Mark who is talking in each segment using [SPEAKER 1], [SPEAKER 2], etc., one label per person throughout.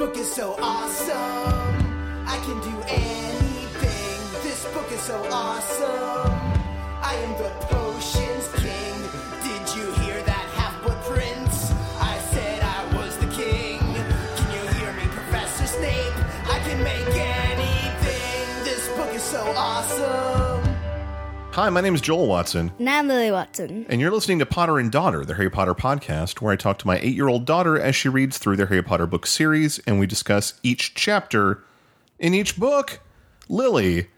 [SPEAKER 1] book is so awesome. I can do anything. This book is so awesome. I am the potions
[SPEAKER 2] Hi, my name is Joel Watson,
[SPEAKER 3] And I'm Lily Watson.
[SPEAKER 2] and you're listening to Potter and Daughter, the Harry Potter podcast, where I talk to my eight year old daughter as she reads through the Harry Potter book series, and we discuss each chapter in each book. Lily,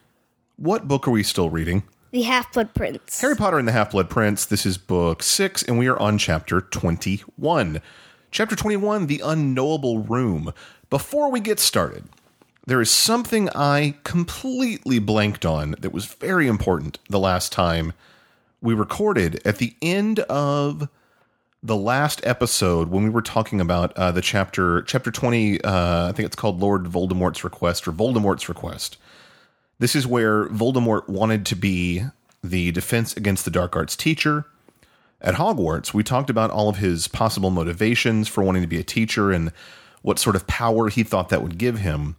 [SPEAKER 2] what book are we still reading?
[SPEAKER 3] The Half Blood Prince.
[SPEAKER 2] Harry Potter and the Half Blood Prince. This is book six, and we are on chapter 21. Chapter 21 The Unknowable Room. Before we get started, there is something I completely blanked on that was very important the last time we recorded at the end of the last episode when we were talking about uh, the chapter chapter 20 uh, i think it's called lord voldemort's request or voldemort's request. This is where voldemort wanted to be the defense against the dark arts teacher. At hogwarts we talked about all of his possible motivations for wanting to be a teacher and what sort of power he thought that would give him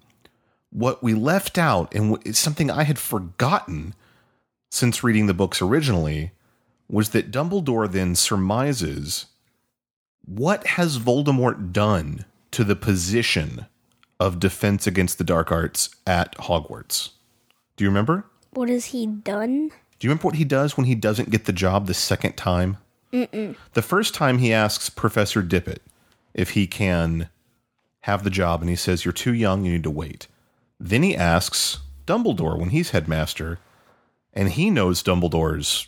[SPEAKER 2] what we left out and it's something i had forgotten since reading the books originally was that Dumbledore then surmises what has Voldemort done to the position of defense against the dark arts at Hogwarts. Do you remember?
[SPEAKER 3] What has he done?
[SPEAKER 2] Do you remember what he does when he doesn't get the job the second time? Mm-mm. The first time he asks Professor Dippet if he can have the job, and he says, You're too young, you need to wait. Then he asks Dumbledore when he's headmaster, and he knows Dumbledore's,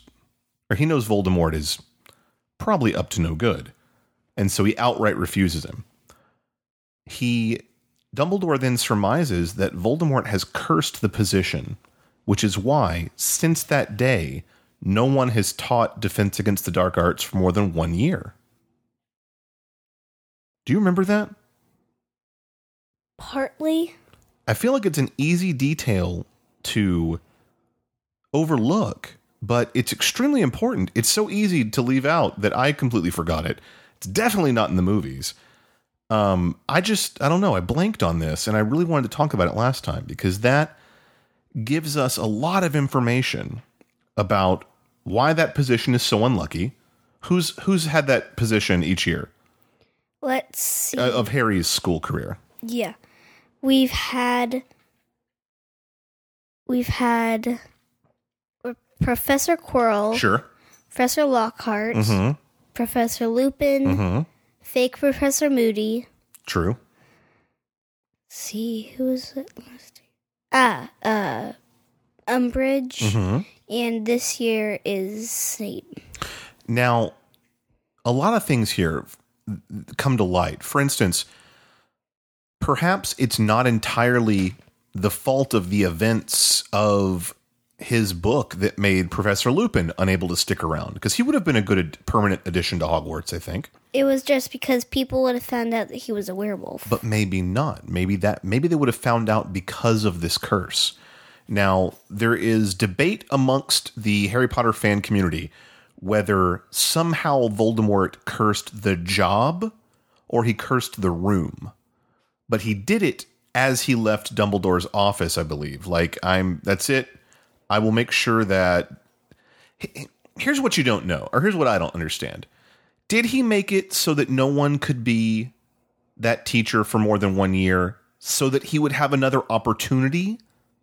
[SPEAKER 2] or he knows Voldemort is probably up to no good. And so he outright refuses him. He, Dumbledore then surmises that Voldemort has cursed the position, which is why, since that day, no one has taught Defense Against the Dark Arts for more than one year. Do you remember that?
[SPEAKER 3] Partly.
[SPEAKER 2] I feel like it's an easy detail to overlook, but it's extremely important. It's so easy to leave out that I completely forgot it. It's definitely not in the movies. Um, I just, I don't know. I blanked on this and I really wanted to talk about it last time because that gives us a lot of information about why that position is so unlucky. Who's who's had that position each year
[SPEAKER 3] Let's see.
[SPEAKER 2] uh, of Harry's school career?
[SPEAKER 3] yeah. We've had. We've had. Professor Quirrell,
[SPEAKER 2] Sure.
[SPEAKER 3] Professor Lockhart,
[SPEAKER 2] hmm
[SPEAKER 3] Professor Lupin,
[SPEAKER 2] hmm
[SPEAKER 3] fake Professor Moody.
[SPEAKER 2] True.
[SPEAKER 3] see, who was it last year? Ah, uh, Umbridge.
[SPEAKER 2] hmm
[SPEAKER 3] And this year is Snape.
[SPEAKER 2] Now, a lot of things here come to light. For instance, perhaps it's not entirely the fault of the events of his book that made Professor Lupin unable to stick around because he would have been a good ad- permanent addition to Hogwarts, I think.
[SPEAKER 3] It was just because people would have found out that he was a werewolf.
[SPEAKER 2] But maybe not. Maybe that maybe they would have found out because of this curse. Now, there is debate amongst the Harry Potter fan community whether somehow Voldemort cursed the job or he cursed the room. But he did it as he left Dumbledore's office, I believe. Like, I'm that's it. I will make sure that here's what you don't know, or here's what I don't understand. Did he make it so that no one could be that teacher for more than one year so that he would have another opportunity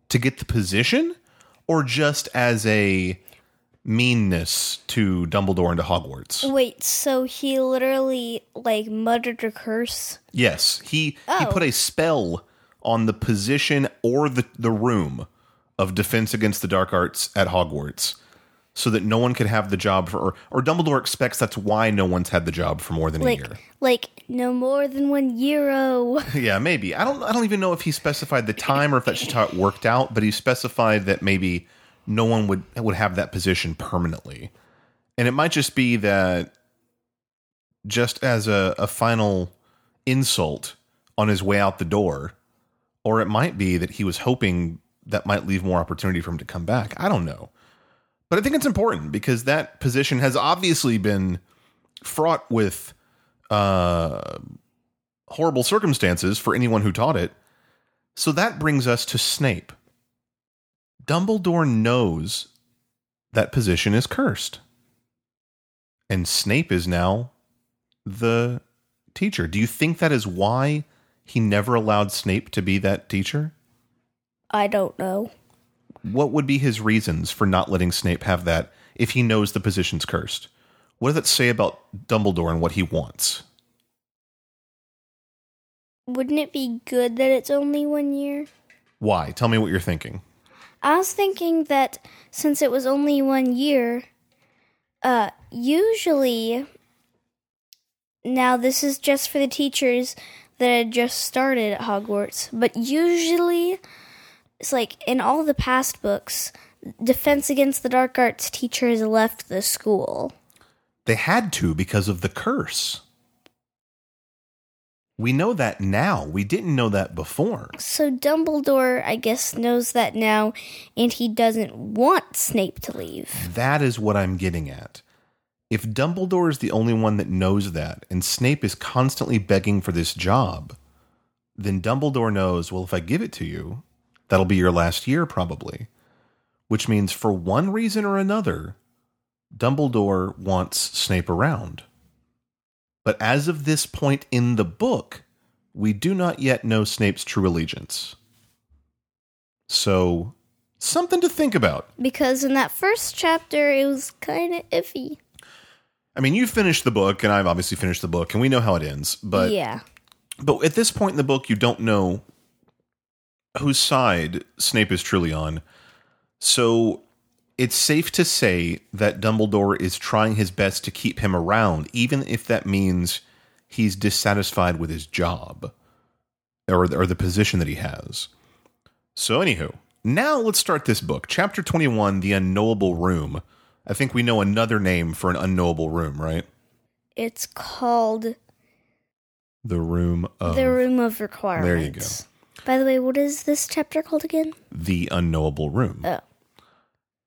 [SPEAKER 2] to get the position or just as a meanness to Dumbledore and to Hogwarts?
[SPEAKER 3] Wait, so he literally like muttered a curse?
[SPEAKER 2] Yes, he he
[SPEAKER 3] Oh.
[SPEAKER 2] put a oh. spell on the position or the the room of defense against the dark arts at Hogwarts so that no one could have the job for or, or Dumbledore expects that's why no one's had the job for more than a year.
[SPEAKER 3] like no more than one euro.
[SPEAKER 2] Yeah, maybe. I don't I don't even know if he specified the time or if that's just how it worked out, but he specified that maybe no one would would have that position permanently. And it might just be that just as a, a final insult on his way out the door, or it might be that he was hoping that might leave more opportunity for him to come back. I don't know. But I think it's important because that position has obviously been fraught with uh, horrible circumstances for anyone who taught it. So that brings us to Snape. Dumbledore knows that position is cursed. And Snape is now the teacher. Do you think that is why he never allowed Snape to be that teacher?
[SPEAKER 3] I don't know.
[SPEAKER 2] What would be his reasons for not letting Snape have that if he knows the position's cursed? What does that say about Dumbledore and what he wants?
[SPEAKER 3] Wouldn't it be good that it's only one year?
[SPEAKER 2] Why? Tell me what you're thinking.
[SPEAKER 3] I was thinking that since it was only one year, uh, usually, now this is just for the teachers that had just started at Hogwarts, but usually, it's like in all the past books, Defense Against the Dark Arts teachers left the school.
[SPEAKER 2] They had to because of the curse. We know that now. We didn't know that before.
[SPEAKER 3] So Dumbledore, I guess, knows that now, and he doesn't want Snape to leave.
[SPEAKER 2] That is what I'm getting at. If Dumbledore is the only one that knows that, and Snape is constantly begging for this job, then Dumbledore knows, well, if I give it to you, that'll be your last year, probably. Which means, for one reason or another, Dumbledore wants Snape around. But as of this point in the book, we do not yet know Snape's true allegiance. So, something to think about.
[SPEAKER 3] Because in that first chapter, it was kind of iffy.
[SPEAKER 2] I mean, you finished the book, and I've obviously finished the book, and we know how it ends. But
[SPEAKER 3] yeah.
[SPEAKER 2] but at this point in the book, you don't know whose side Snape is truly on. So it's safe to say that Dumbledore is trying his best to keep him around, even if that means he's dissatisfied with his job or, or the position that he has. So, anywho, now let's start this book. Chapter 21 The Unknowable Room. I think we know another name for an unknowable room, right?
[SPEAKER 3] It's called
[SPEAKER 2] The Room of
[SPEAKER 3] The Room of Requirements. There you go. By the way, what is this chapter called again?
[SPEAKER 2] The Unknowable Room.
[SPEAKER 3] Oh.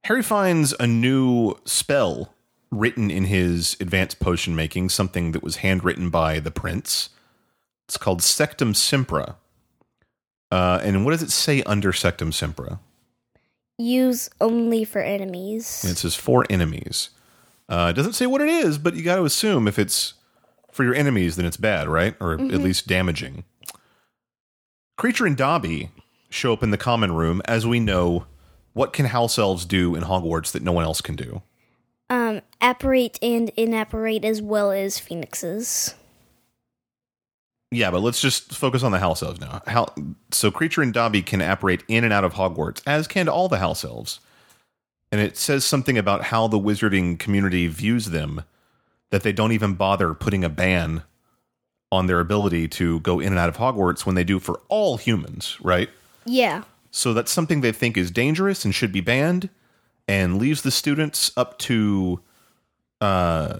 [SPEAKER 2] Harry finds a new spell written in his advanced potion making, something that was handwritten by the prince. It's called Sectumsempra. Uh, and what does it say under Sectumsempra?
[SPEAKER 3] Use only for enemies.
[SPEAKER 2] And it says for enemies. Uh, it doesn't say what it is, but you got to assume if it's for your enemies, then it's bad, right? Or at least damaging. Kreacher and Dobby show up in the common room. As we know, what can house elves do in Hogwarts that no one else can do?
[SPEAKER 3] Um, apparate and inapparate as well as phoenixes.
[SPEAKER 2] Yeah, but let's just focus on the house elves now. How, so Kreacher and Dobby can apparate in and out of Hogwarts, as can all the house elves. And it says something about how the wizarding community views them, that they don't even bother putting a ban on their ability to go in and out of Hogwarts when they do for all humans, right?
[SPEAKER 3] Yeah.
[SPEAKER 2] So that's something they think is dangerous and should be banned, and leaves the students up to uh,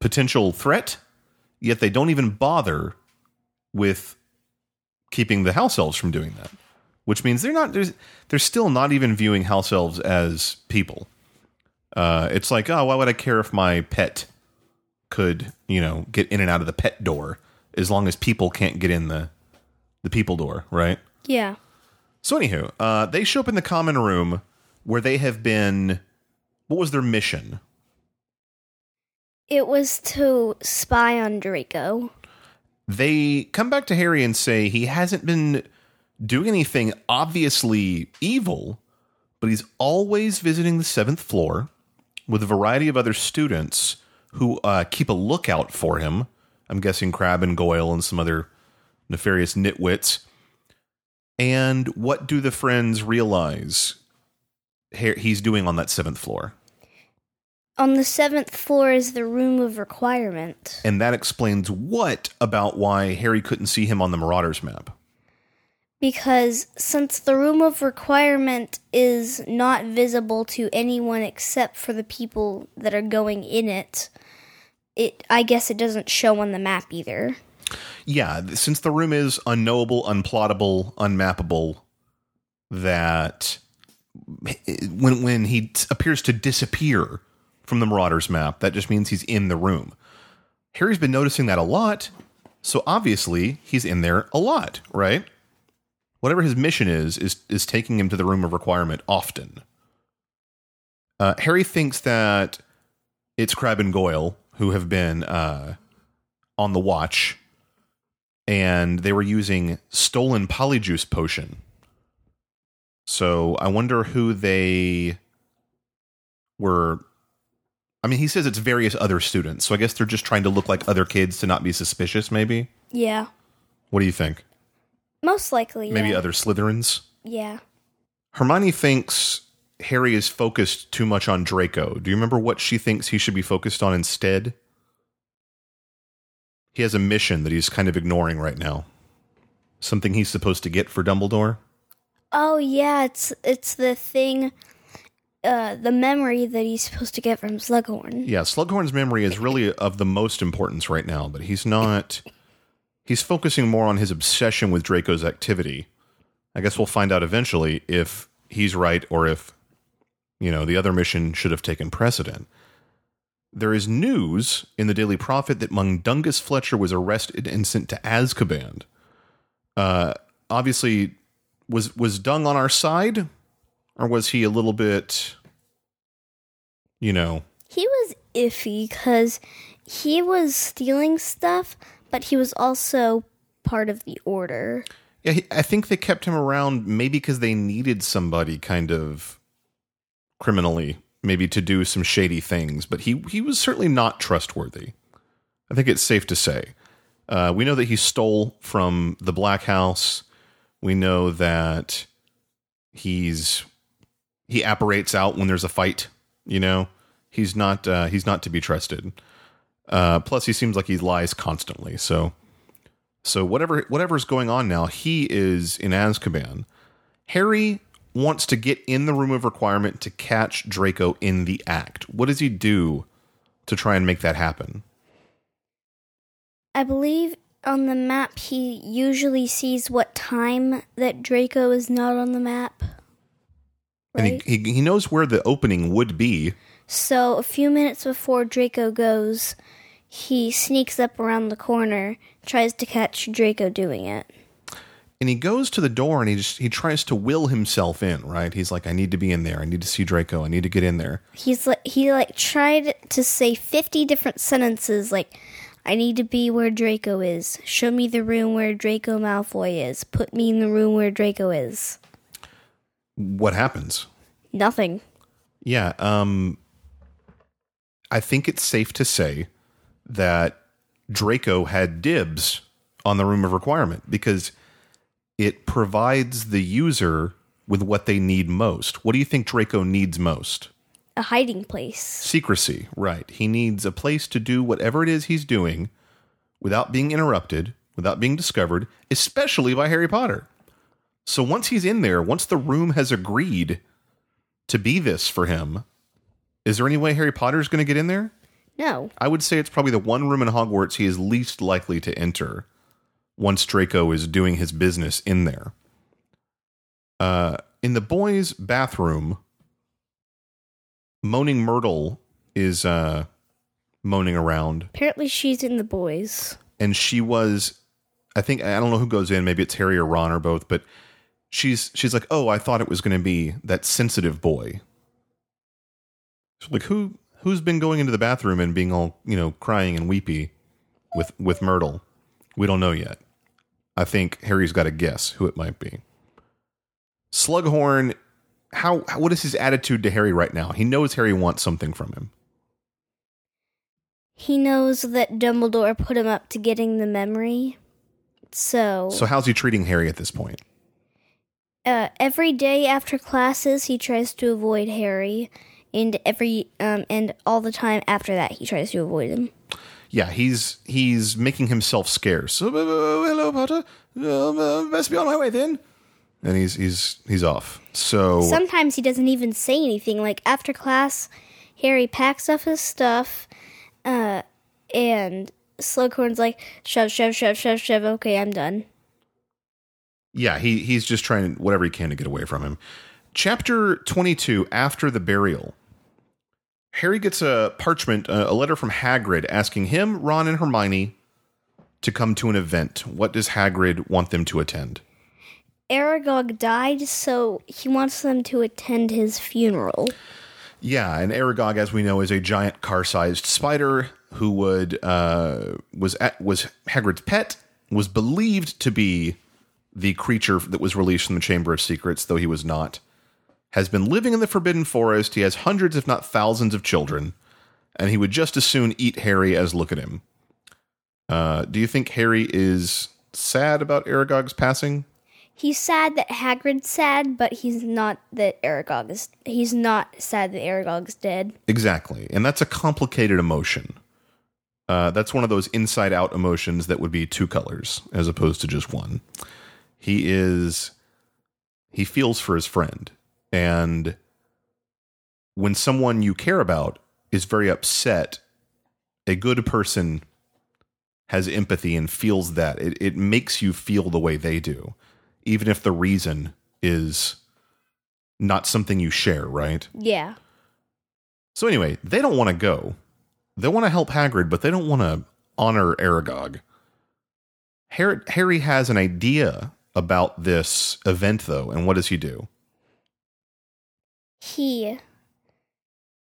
[SPEAKER 2] potential threat. Yet they don't even bother with keeping the house elves from doing that, which means they're not. They're still not even viewing house elves as people. Uh, it's like, oh, why would I care if my pet could, you know, get in and out of the pet door as long as people can't get in the the people door, right?
[SPEAKER 3] Yeah.
[SPEAKER 2] So, anywho, uh, they show up in the common room where they have been. What was their mission?
[SPEAKER 3] It was to spy on Draco.
[SPEAKER 2] They come back to Harry and say he hasn't been doing anything obviously evil, but he's always visiting the seventh floor with a variety of other students who uh, keep a lookout for him. I'm guessing Crabbe and Goyle and some other nefarious nitwits. And what do the friends realize he's doing on that seventh floor?
[SPEAKER 3] On the seventh floor is the Room of Requirement.
[SPEAKER 2] And that explains what about why Harry couldn't see him on the Marauders map.
[SPEAKER 3] Because since the Room of Requirement is not visible to anyone except for the people that are going in it, it I guess it doesn't show on the map either.
[SPEAKER 2] Yeah, since the room is unknowable, unplottable, unmappable, that when when he appears to disappear from the Marauders map, that just means he's in the room. Harry's been noticing that a lot, So obviously, he's in there a lot, right? Whatever his mission is, is is taking him to the room of requirement often. Uh, Harry thinks that it's Crabbe and Goyle who have been uh, on the watch, and they were using stolen polyjuice potion. So I wonder who they were. I mean, he says it's various other students, so I guess they're just trying to look like other kids to not be suspicious. Maybe.
[SPEAKER 3] Yeah.
[SPEAKER 2] What do you think?
[SPEAKER 3] Most likely.
[SPEAKER 2] Maybe
[SPEAKER 3] yeah.
[SPEAKER 2] other Slytherins.
[SPEAKER 3] Yeah.
[SPEAKER 2] Hermione thinks Harry is focused too much on Draco. Do you remember what she thinks he should be focused on instead? He has a mission that he's kind of ignoring right now. Something he's supposed to get for Dumbledore.
[SPEAKER 3] Oh yeah, it's it's the thing, uh, the memory that he's supposed to get from Slughorn.
[SPEAKER 2] Yeah, Slughorn's memory is really of the most importance right now, but he's not. He's focusing more on his obsession with Draco's activity. I guess we'll find out eventually if he's right or if, you know, the other mission should have taken precedent. There is news in the Daily Prophet that Mundungus Fletcher was arrested and sent to Azkaban. Uh, obviously, was was Dung on our side, or was he a little bit, you know,
[SPEAKER 3] He was iffy because he was stealing stuff, but he was also part of the order.
[SPEAKER 2] Yeah, he, I think they kept him around maybe because they needed somebody kind of criminally, maybe to do some shady things. But he he was certainly not trustworthy. I think it's safe to say. Uh, we know that he stole from the Black House. We know that he's he apparates out when there's a fight. You know, he's not uh, he's not to be trusted. Uh, plus, he seems like he lies constantly. So. So whatever whatever's going on now, he is in Azkaban. Harry wants to get in the room of requirement to catch Draco in the act. What does he do to try and make that happen?
[SPEAKER 3] I believe on the map he usually sees what time that Draco is not on the map.
[SPEAKER 2] And
[SPEAKER 3] Right?
[SPEAKER 2] he, he he knows where the opening would be.
[SPEAKER 3] so a few minutes before Draco goes, he sneaks up around the corner, tries to catch Draco doing it.
[SPEAKER 2] And he goes to the door and he just he tries to will himself in, right? He's like, I need to be in there. I need to see Draco. I need to get in there.
[SPEAKER 3] He's like he like tried to say 50 different sentences like I need to be where Draco is. Show me the room where Draco Malfoy is. Put me in the room where Draco is.
[SPEAKER 2] What happens?
[SPEAKER 3] Nothing.
[SPEAKER 2] Yeah, um I think it's safe to say that Draco had dibs on the room of requirement because it provides the user with what they need most. What do you think Draco needs most?
[SPEAKER 3] A hiding place.
[SPEAKER 2] Secrecy, right. He needs a place to do whatever it is he's doing without being interrupted, without being discovered, especially by Harry Potter. So once he's in there, once the room has agreed to be this for him, is there any way Harry Potter's going to get in there?
[SPEAKER 3] No.
[SPEAKER 2] I would say it's probably the one room in Hogwarts he is least likely to enter once Draco is doing his business in there. Uh, in the boys' bathroom, Moaning Myrtle is uh, moaning around,
[SPEAKER 3] Apparently she's in the boys.
[SPEAKER 2] and she was, I think, I don't know who goes in, maybe it's Harry or Ron or both, but she's she's like, oh, I thought it was going to be that sensitive boy. So like, who who's been going into the bathroom and being all you know crying and weepy with with Myrtle? We don't know yet. I think Harry's got to guess who it might be. Slughorn, how what is his attitude to Harry right now? He knows Harry wants something from him.
[SPEAKER 3] He knows that Dumbledore put him up to getting the memory. So,
[SPEAKER 2] So how's he treating Harry at this point?
[SPEAKER 3] uh, every day after classes, he tries to avoid Harry, and every um, and all the time after that, he tries to avoid him.
[SPEAKER 2] Yeah, he's he's making himself scarce. Uh, hello, Potter. Uh, uh, best be on my way then. And he's he's he's off. So
[SPEAKER 3] Sometimes he doesn't even say anything. Like after class, Harry packs up his stuff, uh, and Slughorn's like, shove, shove, shove, shove, shove. Okay, I'm done.
[SPEAKER 2] yeah, he he's just trying whatever he can to get away from him. Chapter twenty two. After the burial, Harry gets a parchment, uh, a letter from Hagrid asking him, Ron, and Hermione to come to an event. What does Hagrid want them to attend?
[SPEAKER 3] Aragog died, so he wants them to attend his funeral.
[SPEAKER 2] Yeah, and Aragog, as we know, is a giant car-sized spider who would uh, was at, was Hagrid's pet. Was believed to be the creature that was released from the Chamber of Secrets, though he was not. Has been living in the Forbidden Forest. He has hundreds, if not thousands, of children, and he would just as soon eat Harry as look at him. Uh, do you think Harry is sad about Aragog's passing?
[SPEAKER 3] He's sad that Hagrid's sad, but he's not that Aragog is. He's not sad that Aragog's dead.
[SPEAKER 2] Exactly. And that's a complicated emotion. Uh, that's one of those inside out emotions that would be two colors as opposed to just one. He is, he feels for his friend. And when someone you care about is very upset, a good person has empathy and feels that. It, it makes you feel the way they do, even if the reason is not something you share, right?
[SPEAKER 3] Yeah.
[SPEAKER 2] So anyway, they don't want to go. They want to help Hagrid, but they don't want to honor Aragog. Harry, Harry has an idea about this event, though, and what does he do?
[SPEAKER 3] He.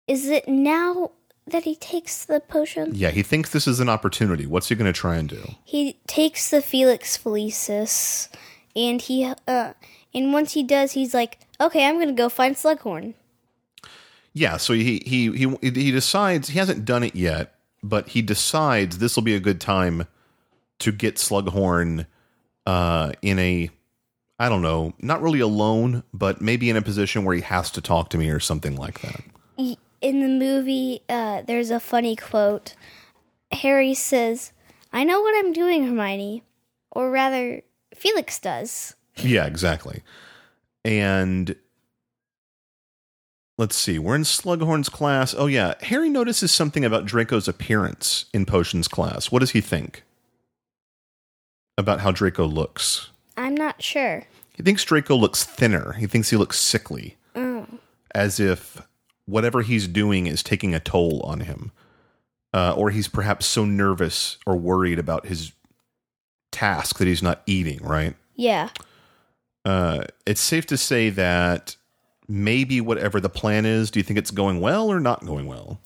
[SPEAKER 3] Is it now that he takes the potion?
[SPEAKER 2] Yeah, he thinks this is an opportunity. What's he going to try and do?
[SPEAKER 3] He takes the Felix Felicis, and he. Uh, and once he does, he's like, "Okay, I'm gonna go find Slughorn."
[SPEAKER 2] Yeah, so he he he he decides he hasn't done it yet, but he decides this will be a good time to get Slughorn uh, in a I don't know, not really alone, but maybe in a position where he has to talk to me or something like that.
[SPEAKER 3] in the movie, uh, there's a funny quote. Harry says, I know what I'm doing, Hermione. Or rather, Felix does.
[SPEAKER 2] Yeah, exactly. And let's see, we're in Slughorn's class. Oh yeah, Harry notices something about Draco's appearance in Potions class. What does he think about how Draco looks?
[SPEAKER 3] I'm not sure.
[SPEAKER 2] He thinks Draco looks thinner. He thinks he looks sickly, as if whatever he's doing is taking a toll on him, uh, or he's perhaps so nervous or worried about his task that he's not eating. Right?
[SPEAKER 3] Yeah.
[SPEAKER 2] Uh, it's safe to say that maybe whatever the plan is, do you think it's going well or not going well?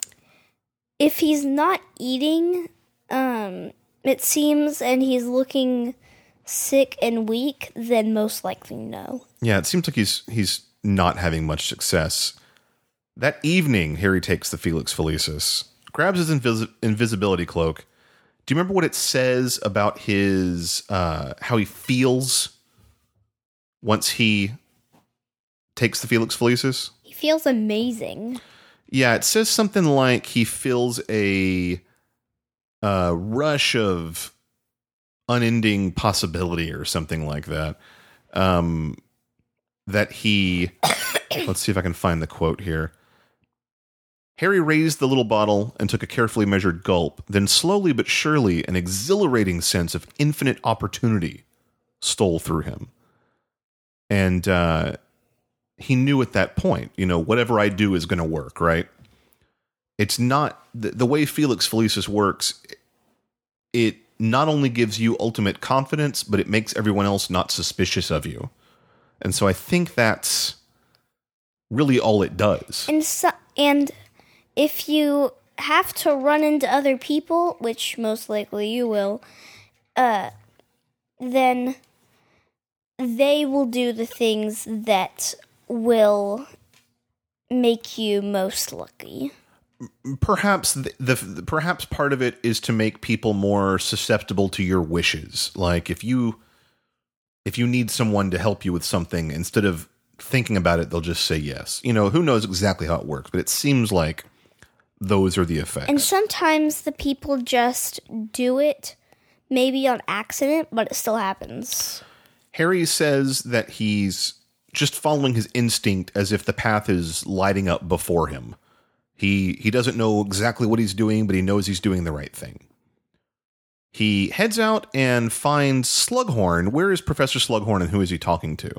[SPEAKER 3] If he's not eating, um, it seems, and he's looking sick and weak, then most likely no.
[SPEAKER 2] Yeah, it seems like he's he's not having much success. That evening, Harry takes the Felix Felicis, grabs his invis- invisibility cloak. Do you remember what it says about his uh, how he feels once he takes the Felix Felicis?
[SPEAKER 3] He feels amazing.
[SPEAKER 2] Yeah, it says something like he feels a uh, rush of unending possibility or something like that. Um, that he, let's see if I can find the quote here. Harry raised the little bottle and took a carefully measured gulp. Then, slowly but surely, an exhilarating sense of infinite opportunity stole through him. And uh, he knew at that point, you know, whatever I do is going to work, right? It's not the, the way Felix Felicis works. It not only gives you ultimate confidence, but it makes everyone else not suspicious of you. And so I think that's really all it does.
[SPEAKER 3] And so, and if you have to run into other people, which most likely you will, uh, then they will do the things that will make you most lucky.
[SPEAKER 2] Perhaps the, the perhaps part of it is to make people more susceptible to your wishes. Like if you if you need someone to help you with something instead of thinking about it they'll just say yes. You know who knows exactly how it works but it seems like those are the effects.
[SPEAKER 3] And sometimes the people just do it, maybe on accident, but it still happens.
[SPEAKER 2] harry says that he's just following his instinct as if the path is lighting up before him he he doesn't know exactly what he's doing but he knows he's doing the right thing. He heads out and finds slughorn. Where is professor slughorn and who is he talking to?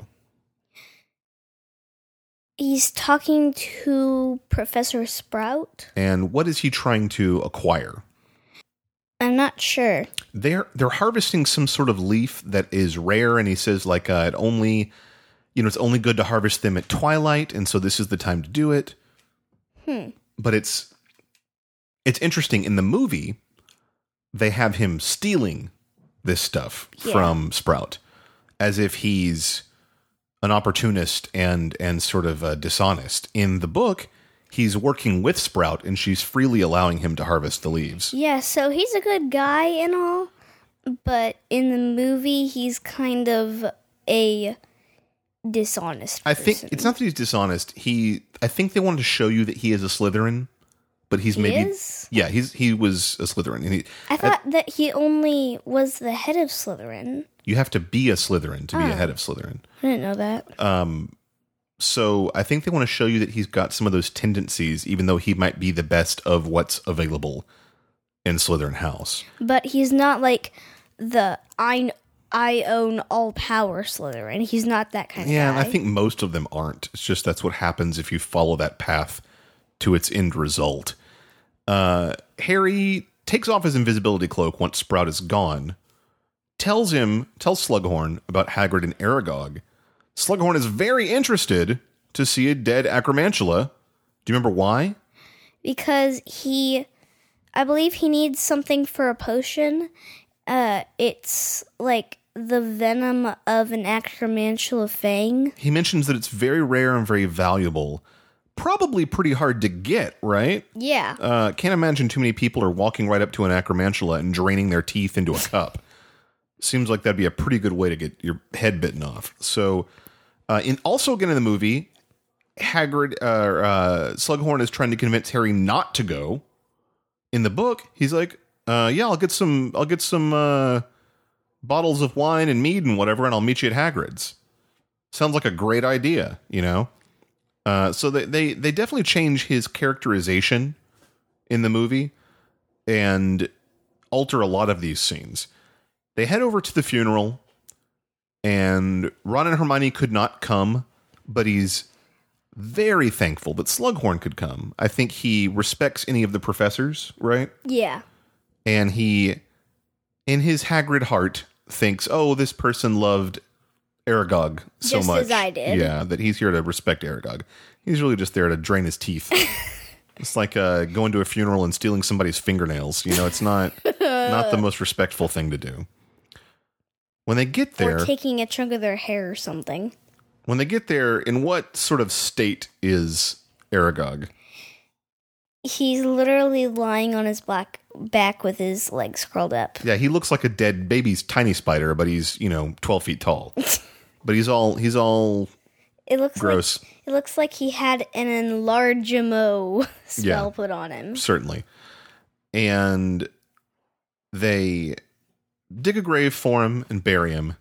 [SPEAKER 3] He's talking to Professor Sprout.
[SPEAKER 2] and what is he trying to acquire?
[SPEAKER 3] I'm not sure.
[SPEAKER 2] they're they're harvesting some sort of leaf that is rare and he says like uh, it only you know it's only good to harvest them at twilight and so this is the time to do it but it's it's interesting in the movie they have him stealing this stuff
[SPEAKER 3] Yeah.
[SPEAKER 2] from sprout as if he's an opportunist and and sort of uh, dishonest in the book he's working with sprout and she's freely allowing him to harvest the leaves
[SPEAKER 3] Yeah, so he's a good guy and all, but in the movie he's kind of a dishonest.
[SPEAKER 2] I think it's not that he's dishonest. He, I think they wanted to show you that he is a Slytherin, but he's
[SPEAKER 3] He
[SPEAKER 2] maybe,
[SPEAKER 3] is?
[SPEAKER 2] yeah, he's he was a Slytherin, and he,
[SPEAKER 3] I thought that he only was the head of Slytherin.
[SPEAKER 2] you have to be a Slytherin to be a head of Slytherin.
[SPEAKER 3] I didn't know that.
[SPEAKER 2] Um, so I think they want to show you that he's got some of those tendencies, even though he might be the best of what's available in Slytherin House.
[SPEAKER 3] but he's not like the I I own all power Slytherin. He's not that kind of
[SPEAKER 2] Yeah,
[SPEAKER 3] guy.
[SPEAKER 2] and I think most of them aren't. It's just that's what happens if you follow that path to its end result. Uh, Harry takes off his invisibility cloak once Sprout is gone, tells him, tells Slughorn about Hagrid and Aragog. Slughorn is very interested to see a dead Acromantula. Do you remember why?
[SPEAKER 3] because he I believe he needs something for a potion. Uh it's like the venom of an acromantula fang.
[SPEAKER 2] He mentions that it's very rare and very valuable. Probably pretty hard to get, right?
[SPEAKER 3] Yeah.
[SPEAKER 2] Uh, can't imagine too many people are walking right up to an acromantula and draining their teeth into a cup. Seems like that'd be a pretty good way to get your head bitten off. So, uh, in also again in the movie, Hagrid, uh, uh, Slughorn is trying to convince Harry not to go. In the book, he's like, uh, "Yeah, I'll get some. I'll get some uh, bottles of wine and mead and whatever, and I'll meet you at Hagrid's." Sounds like a great idea, you know. Uh, so they, they they definitely change his characterization in the movie and alter a lot of these scenes. They head over to the funeral, and Ron and Hermione could not come, but he's very thankful that Slughorn could come. I think he respects any of the professors, right?
[SPEAKER 3] Yeah.
[SPEAKER 2] And he, in his Hagrid heart, thinks, "Oh, this person loved Aragog so
[SPEAKER 3] Just
[SPEAKER 2] much,
[SPEAKER 3] as I did.
[SPEAKER 2] yeah, that he's here to respect Aragog. He's really just there to drain his teeth." It's like uh, going to a funeral and stealing somebody's fingernails. You know, it's not not the most respectful thing to do. When they get there,
[SPEAKER 3] Or taking a chunk of their hair or something.
[SPEAKER 2] when they get there, in what sort of state is Aragog?
[SPEAKER 3] He's literally lying on his black back with his legs curled up.
[SPEAKER 2] Yeah, he looks like a dead baby's tiny spider, but he's you know twelve feet tall. but he's all he's all
[SPEAKER 3] It looks
[SPEAKER 2] gross,
[SPEAKER 3] like it looks like he had an enlargemo spell
[SPEAKER 2] Yeah.
[SPEAKER 3] put on him.
[SPEAKER 2] certainly. And they dig a grave for him and bury him.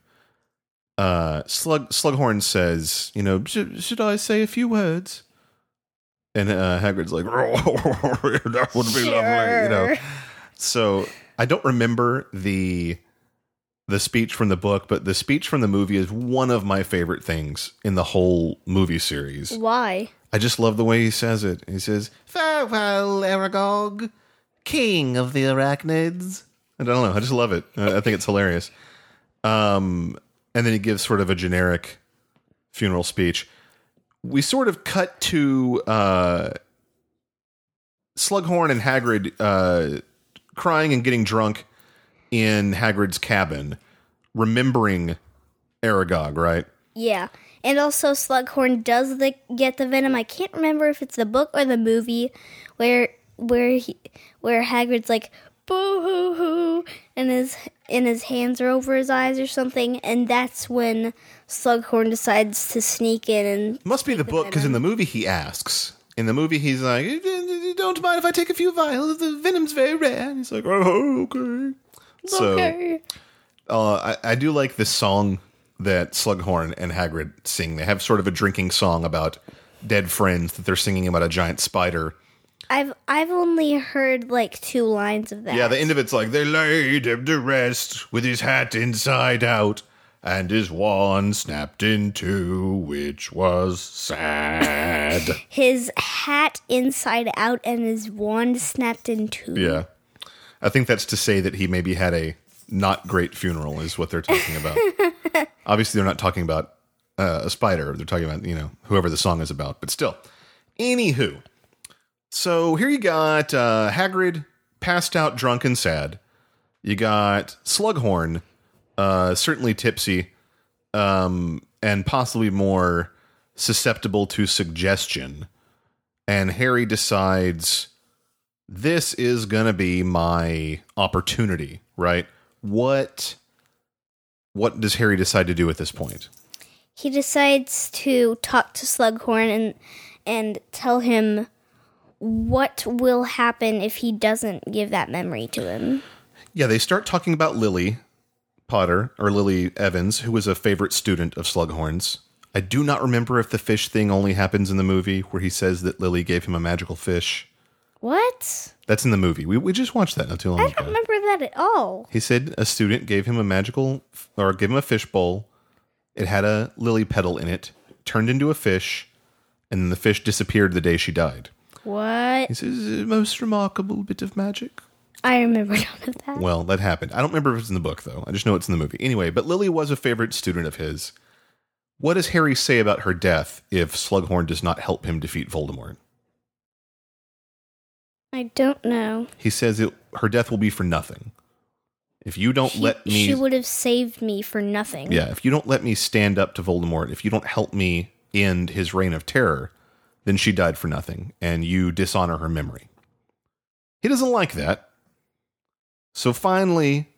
[SPEAKER 2] Uh, Slug Slughorn says, "You know, should, should I say a few words?" And uh, Hagrid's like, "That would be lovely," you know. So I don't remember the the speech from the book, but the speech from the movie is one of my favorite things in the whole movie series.
[SPEAKER 3] Why?
[SPEAKER 2] I just love the way he says it. He says, "Farewell, Aragog, king of the arachnids." I don't know. I just love it. I think it's hilarious. Um, and then he gives sort of a generic funeral speech. We sort of cut to uh, Slughorn and Hagrid uh, crying and getting drunk in Hagrid's cabin, remembering Aragog, right?
[SPEAKER 3] Yeah. And also Slughorn does the get the venom. I can't remember if it's the book or the movie where where he where Hagrid's like boo hoo hoo and his and his hands are over his eyes or something and that's when Slughorn decides to sneak in and
[SPEAKER 2] Must be the book because in the movie he asks. In the movie he's like, "Don't mind if I take a few vials. The venom's very rare." And he's like, "Oh, okay." So
[SPEAKER 3] okay.
[SPEAKER 2] uh, I, I do like this song that Slughorn and Hagrid sing. They have sort of a drinking song about dead friends that they're singing about a giant spider.
[SPEAKER 3] I've I've only heard like two lines of that.
[SPEAKER 2] Yeah, the end of it's like they laid him to rest with his hat inside out and his wand snapped in two, which was sad.
[SPEAKER 3] His hat inside out and his wand snapped in two.
[SPEAKER 2] yeah. I think that's to say that he maybe had a not great funeral, is what they're talking about. Obviously, they're not talking about uh, a spider. They're talking about, you know, whoever the song is about. But still. Anywho. So here you got uh, Hagrid passed out, drunk, and sad. You got Slughorn, uh, certainly tipsy, um, and possibly more susceptible to suggestion. And Harry decides this is going to be my opportunity, right? What what does Harry decide to do at this point?
[SPEAKER 3] He decides to talk to Slughorn and and tell him what will happen if he doesn't give that memory to him.
[SPEAKER 2] Yeah, they start talking about Lily Potter or Lily Evans, who was a favorite student of Slughorn's. I do not remember if the fish thing only happens in the movie where he says that Lily gave him a magical fish.
[SPEAKER 3] What?
[SPEAKER 2] That's in the movie. We, we just watched that not too long
[SPEAKER 3] I
[SPEAKER 2] ago.
[SPEAKER 3] don't remember that at all.
[SPEAKER 2] He said a student gave him a magical or gave him a fish bowl. It had a lily petal in it, turned into a fish, and then the fish disappeared the day she died.
[SPEAKER 3] What?
[SPEAKER 2] He says, "A most remarkable bit of magic.
[SPEAKER 3] I remember none of that.
[SPEAKER 2] Well, that happened. I don't remember if it's in the book, though. I just know it's in the movie. Anyway, but Lily was a favorite student of his. What does Harry say about her death if Slughorn does not help him defeat Voldemort?
[SPEAKER 3] I don't know.
[SPEAKER 2] He says it, her death will be for nothing. If you don't
[SPEAKER 3] He-
[SPEAKER 2] let me
[SPEAKER 3] She would have saved me for nothing.
[SPEAKER 2] Yeah, if you don't let me stand up to Voldemort, if you don't help me end his reign of terror, then she died for nothing, and you dishonor her memory. He doesn't like that. So finally,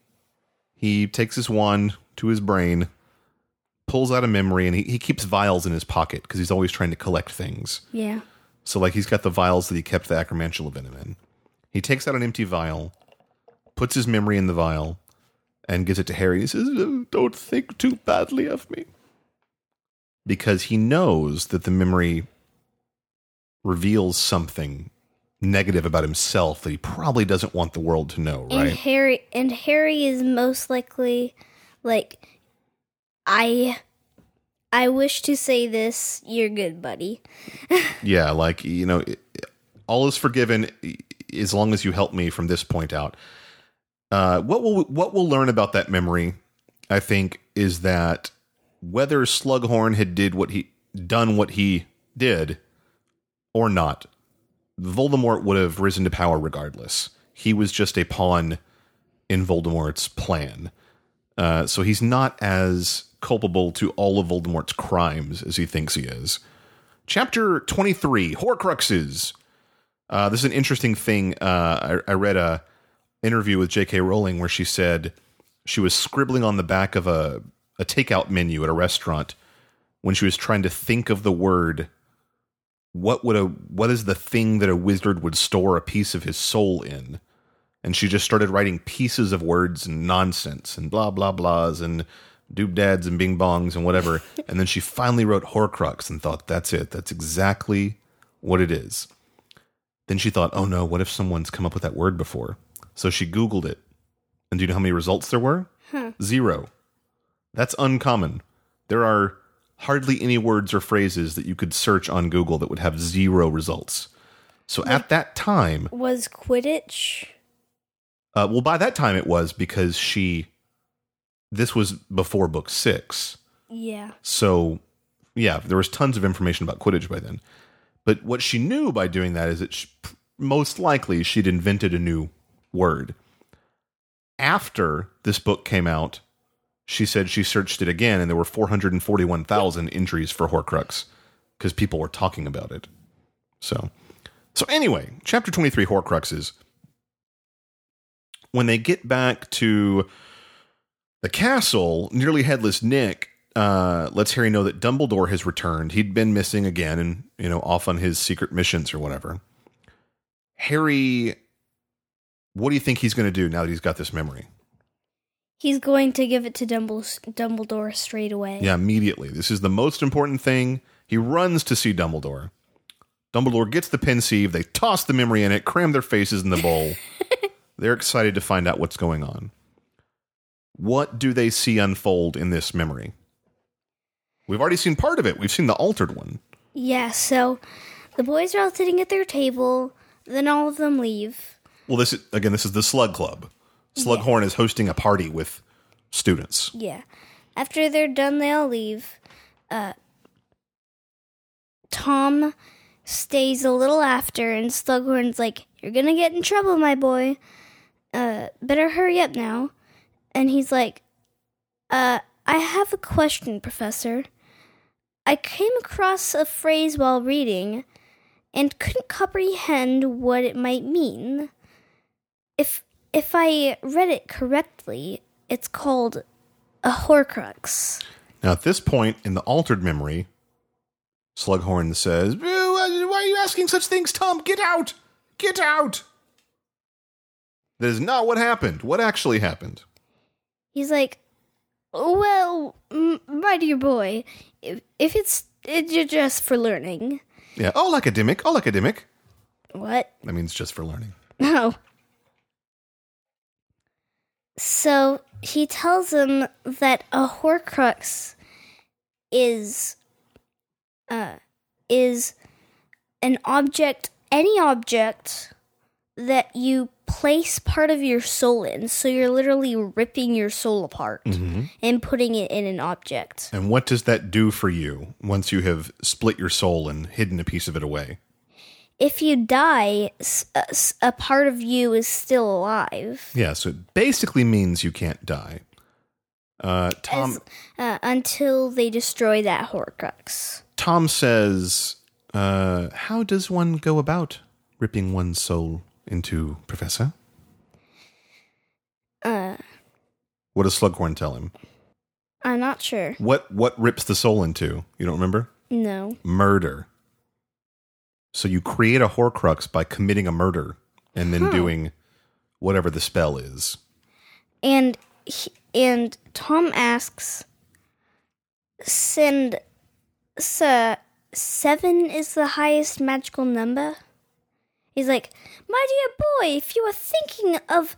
[SPEAKER 2] he takes his wand to his brain, pulls out a memory, and he, he keeps vials in his pocket because he's always trying to collect things.
[SPEAKER 3] Yeah.
[SPEAKER 2] So, like, he's got the vials that he kept the acromantula venom in. He takes out an empty vial, puts his memory in the vial, and gives it to Harry. He says, "Oh, Don't think too badly of me. Because he knows that the memory reveals something negative about himself that he probably doesn't want the world to know,
[SPEAKER 3] And
[SPEAKER 2] right?
[SPEAKER 3] Harry and Harry is most likely like I I wish to say this, you're good, buddy.
[SPEAKER 2] Yeah, like you know, it- all is forgiven as long as you help me from this point out. Uh, what we'll what we'll learn about that memory, I think, is that whether Slughorn had did what he done what he did or not, Voldemort would have risen to power regardless. He was just a pawn in Voldemort's plan. Uh, so he's not as culpable to all of Voldemort's crimes as he thinks he is. Chapter 23 Horcruxes. Uh, this is an interesting thing. Uh, I, I read a interview with J.K. Rowling where she said she was scribbling on the back of a, a takeout menu at a restaurant when she was trying to think of the word what would a what is the thing that a wizard would store a piece of his soul in? And she just started writing pieces of words and nonsense and blah blah blahs and doodads and bing bongs and whatever. And then she finally wrote horcrux and thought that's it. That's exactly what it is. Then she thought oh no. What if someone's come up with that word before? So she googled it. And do you know how many results there were? Zero. That's uncommon. There are hardly any words or phrases that you could search on google that would have zero results so at that time
[SPEAKER 3] Was Quidditch
[SPEAKER 2] uh, well, by that time it was because she. This was before book six,
[SPEAKER 3] Yeah.
[SPEAKER 2] so yeah, there was tons of information about Quidditch by then. But what she knew by doing that is that she, most likely she'd invented a new word. After this book came out, she said she searched it again, and there were four hundred and forty-one thousand entries for Horcrux because people were talking about it. So, so anyway, chapter twenty-three Horcruxes when they get back to the castle, nearly headless Nick uh, lets Harry know that Dumbledore has returned. He'd been missing again and, you know, off on his secret missions or whatever. Harry, what do you think he's going to do now that he's got this memory?
[SPEAKER 3] He's going to give it to Dumbledore, straight away.
[SPEAKER 2] Yeah, immediately. This is the most important thing. He runs to see Dumbledore. Dumbledore gets the pensieve. They toss the memory in it, cram their faces in the bowl. They're excited to find out what's going on. What do they see unfold in this memory? We've already seen part of it. We've seen the altered one.
[SPEAKER 3] Yeah, so the boys are all sitting at their table, then all of them leave.
[SPEAKER 2] Well, this is, again, this is the Slug Club. Slughorn is hosting a party with students.
[SPEAKER 3] Yeah. After they're done, they all leave. Uh, Tom stays a little after, and Slughorn's like, You're gonna get in trouble, my boy. Uh, better hurry up now. And he's like, Uh, I have a question, Professor. I came across a phrase while reading and couldn't comprehend what it might mean. If if I read it correctly, it's called a Horcrux.
[SPEAKER 2] Now, at this point in the altered memory, Slughorn says, "Uh, Why are you asking such things, Tom? Get out! Get out! That is not what happened. What actually happened?
[SPEAKER 3] He's like, "Well, my dear boy, if, if it's it's just for learning,
[SPEAKER 2] Yeah, all academic, all academic.
[SPEAKER 3] what?
[SPEAKER 2] That means just for learning.
[SPEAKER 3] No." So he tells him that a Horcrux is uh is an object, any object that you place part of your soul in. So you're literally ripping your soul apart and putting it in an object.
[SPEAKER 2] And what does that do for you once you have split your soul and hidden a piece of it away?
[SPEAKER 3] If you die, a part of you is still alive
[SPEAKER 2] Yeah, so it basically means you can't die. Uh, Tom
[SPEAKER 3] as- uh, until they destroy that Horcrux.
[SPEAKER 2] Tom says, uh, "How does one go about ripping one's soul into Professor?"
[SPEAKER 3] Uh,
[SPEAKER 2] What does Slughorn tell him?
[SPEAKER 3] I'm not sure.
[SPEAKER 2] What what rips the soul into? You don't remember?
[SPEAKER 3] No.
[SPEAKER 2] Murder. So you create a Horcrux by committing a murder and then
[SPEAKER 3] Huh.
[SPEAKER 2] doing whatever the spell is.
[SPEAKER 3] And he, and Tom asks, "Send, sir, seven is the highest magical number." He's like, "My dear boy, if you are thinking of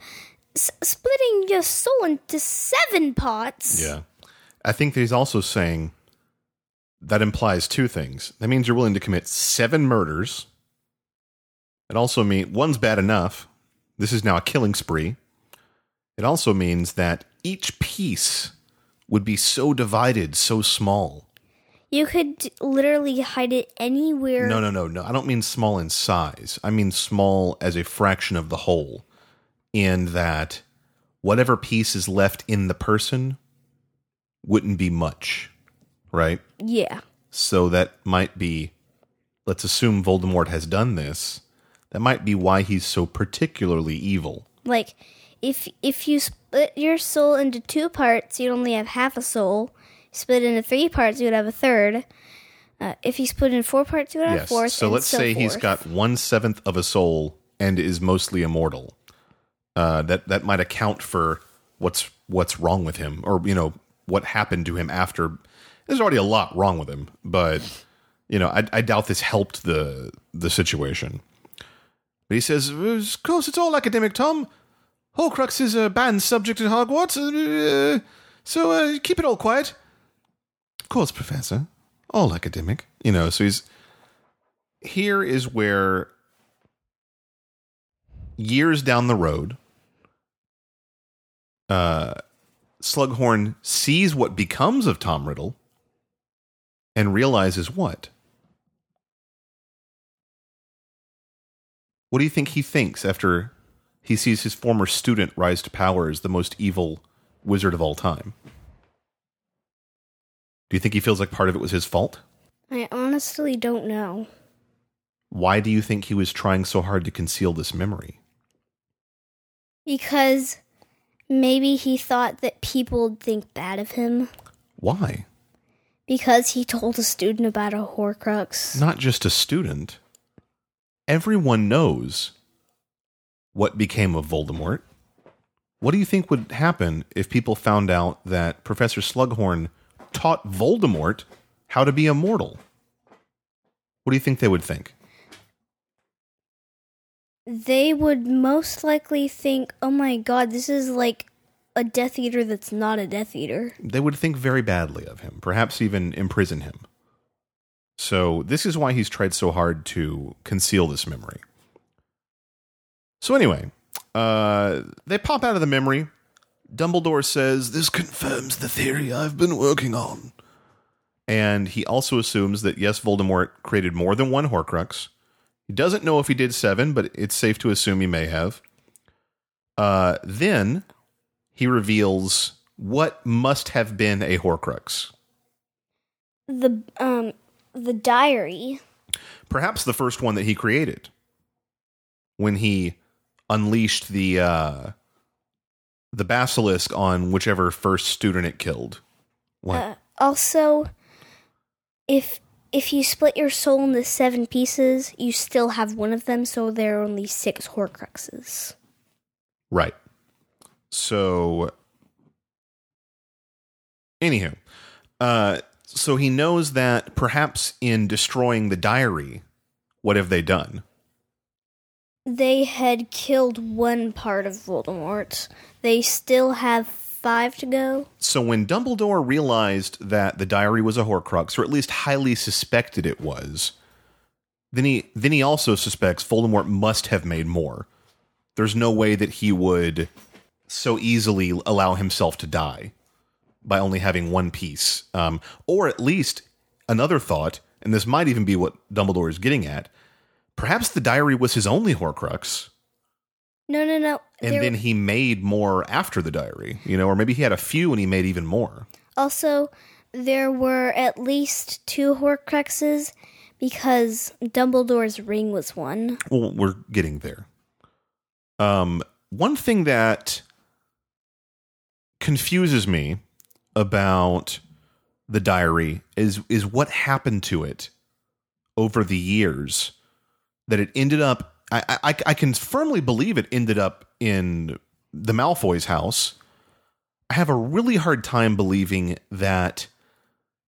[SPEAKER 3] s- splitting your soul into seven parts,
[SPEAKER 2] Yeah. I think that he's also saying that implies two things. That means you're willing to commit seven murders. It also means one's bad enough. This is now a killing spree. It also means that each piece would be so divided, so small.
[SPEAKER 3] you could literally hide it anywhere."
[SPEAKER 2] No, no, no, no. I don't mean small in size. I mean small as a fraction of the whole, in that whatever piece is left in the person wouldn't be much, right?
[SPEAKER 3] Yeah.
[SPEAKER 2] So that might be, let's assume Voldemort has done this. That might be why he's so particularly evil.
[SPEAKER 3] Like if if you split your soul into two parts, you'd only have half a soul. Split into three parts, you would have a third. Uh, if you split in four parts, you would have a
[SPEAKER 2] Yes.
[SPEAKER 3] fourth.
[SPEAKER 2] so let's say he's got one seventh of a soul and is mostly immortal. Uh, that that might account for what's what's wrong with him, or you know what happened to him after. There's already a lot wrong with him, but you know I, I doubt this helped the the situation. But he says, "Of course, it's all academic, Tom. Horcrux is a banned subject at Hogwarts, uh, so uh, keep it all quiet." Of course, Professor. All academic, you know. So he's here is where years down the road, uh, Slughorn sees what becomes of Tom Riddle and realizes what? What do you think he thinks after he sees his former student rise to power as the most evil wizard of all time? Do you think he feels like part of it was his fault?
[SPEAKER 3] I honestly don't know.
[SPEAKER 2] Why do you think he was trying so hard to conceal this memory?
[SPEAKER 3] Because maybe he thought that people would think bad of him
[SPEAKER 2] Why?
[SPEAKER 3] Because he told a student about a Horcrux.
[SPEAKER 2] Not just a student. Everyone knows what became of Voldemort. What do you think would happen if people found out that Professor Slughorn taught Voldemort how to be immortal? What do you think they would think?
[SPEAKER 3] They would most likely think, "Oh my god, this is like a Death Eater that's not a Death Eater."
[SPEAKER 2] They would think very badly of him, perhaps even imprison him. So, this is why he's tried so hard to conceal this memory. So, anyway, uh, they pop out of the memory. Dumbledore says, This confirms the theory I've been working on. And he also assumes that, yes, Voldemort created more than one Horcrux. He doesn't know if he did seven, but it's safe to assume he may have. Uh, then he reveals what must have been a Horcrux.
[SPEAKER 3] The um the diary.
[SPEAKER 2] Perhaps the first one that he created when he unleashed the uh, the basilisk on whichever first student it killed. What?
[SPEAKER 3] Uh, also, if if you split your soul into seven pieces, you still have one of them, so there are only six Horcruxes.
[SPEAKER 2] Right. So, anywho, uh, so he knows that perhaps in destroying the diary, what have they done?
[SPEAKER 3] They had killed one part of Voldemort. They still have five to go.
[SPEAKER 2] So when Dumbledore realized that the diary was a Horcrux, or at least highly suspected it was, then he then he also suspects Voldemort must have made more. There's no way that he would so easily allow himself to die by only having one piece, um, or at least another thought, and this might even be what Dumbledore is getting at. Perhaps the diary was his only Horcrux,
[SPEAKER 3] No, no, no.
[SPEAKER 2] and
[SPEAKER 3] There-
[SPEAKER 2] then he made more after the diary, you know, or maybe he had a few and he made even more.
[SPEAKER 3] also, there were at least two Horcruxes because Dumbledore's ring was one.
[SPEAKER 2] Well, we're getting there. Um, one thing that confuses me about the diary is is what happened to it over the years that it ended up. I, I I can firmly believe it ended up in the Malfoy's house. I have a really hard time believing that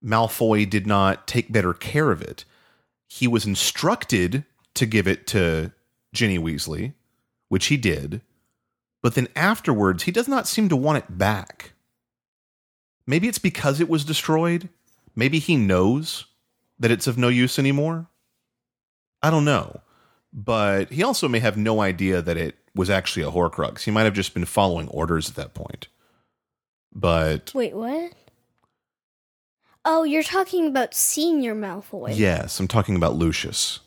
[SPEAKER 2] Malfoy did not take better care of it. He was instructed to give it to Ginny Weasley, which he did, but then afterwards he does not seem to want it back. Maybe it's because it was destroyed. Maybe he knows that it's of no use anymore. I don't know. But he also may have no idea that it was actually a Horcrux. He might have just been following orders at that point. But
[SPEAKER 3] Wait, what? Oh, you're talking about Senior Malfoy.
[SPEAKER 2] Yes, I'm talking about Lucius.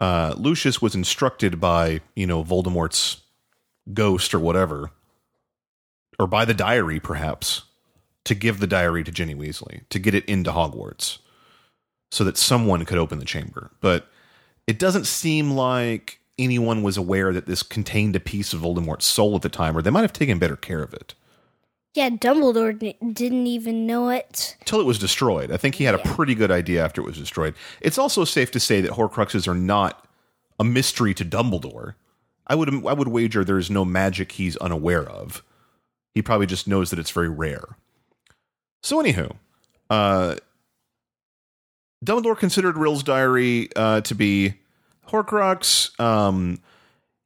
[SPEAKER 2] Uh, Lucius was instructed by, you know, Voldemort's ghost or whatever, or by the diary, perhaps, to give the diary to Ginny Weasley, to get it into Hogwarts, so that someone could open the chamber. But it doesn't seem like anyone was aware that this contained a piece of Voldemort's soul at the time, or they might have taken better care of it.
[SPEAKER 3] Yeah, Dumbledore didn't even know it.
[SPEAKER 2] till it was destroyed. I think he had a pretty good idea after it was destroyed. It's also safe to say that Horcruxes are not a mystery to Dumbledore. I would I would wager there is no magic he's unaware of. He probably just knows that it's very rare. So, anywho, uh, Dumbledore considered Riddle's diary uh, to be Horcrux. Um,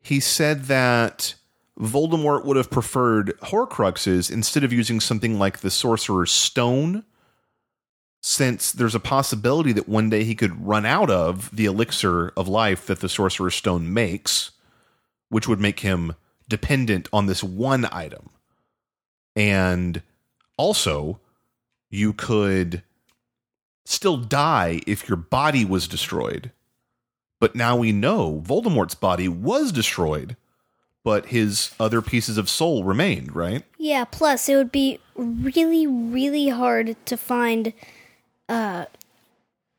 [SPEAKER 2] he said that Voldemort would have preferred Horcruxes instead of using something like the Sorcerer's Stone, since there's a possibility that one day he could run out of the elixir of life that the Sorcerer's Stone makes, which would make him dependent on this one item. And also, you could still die if your body was destroyed. But now we know Voldemort's body was destroyed, but his other pieces of soul remained, right?
[SPEAKER 3] Yeah, plus it would be really, really hard to find uh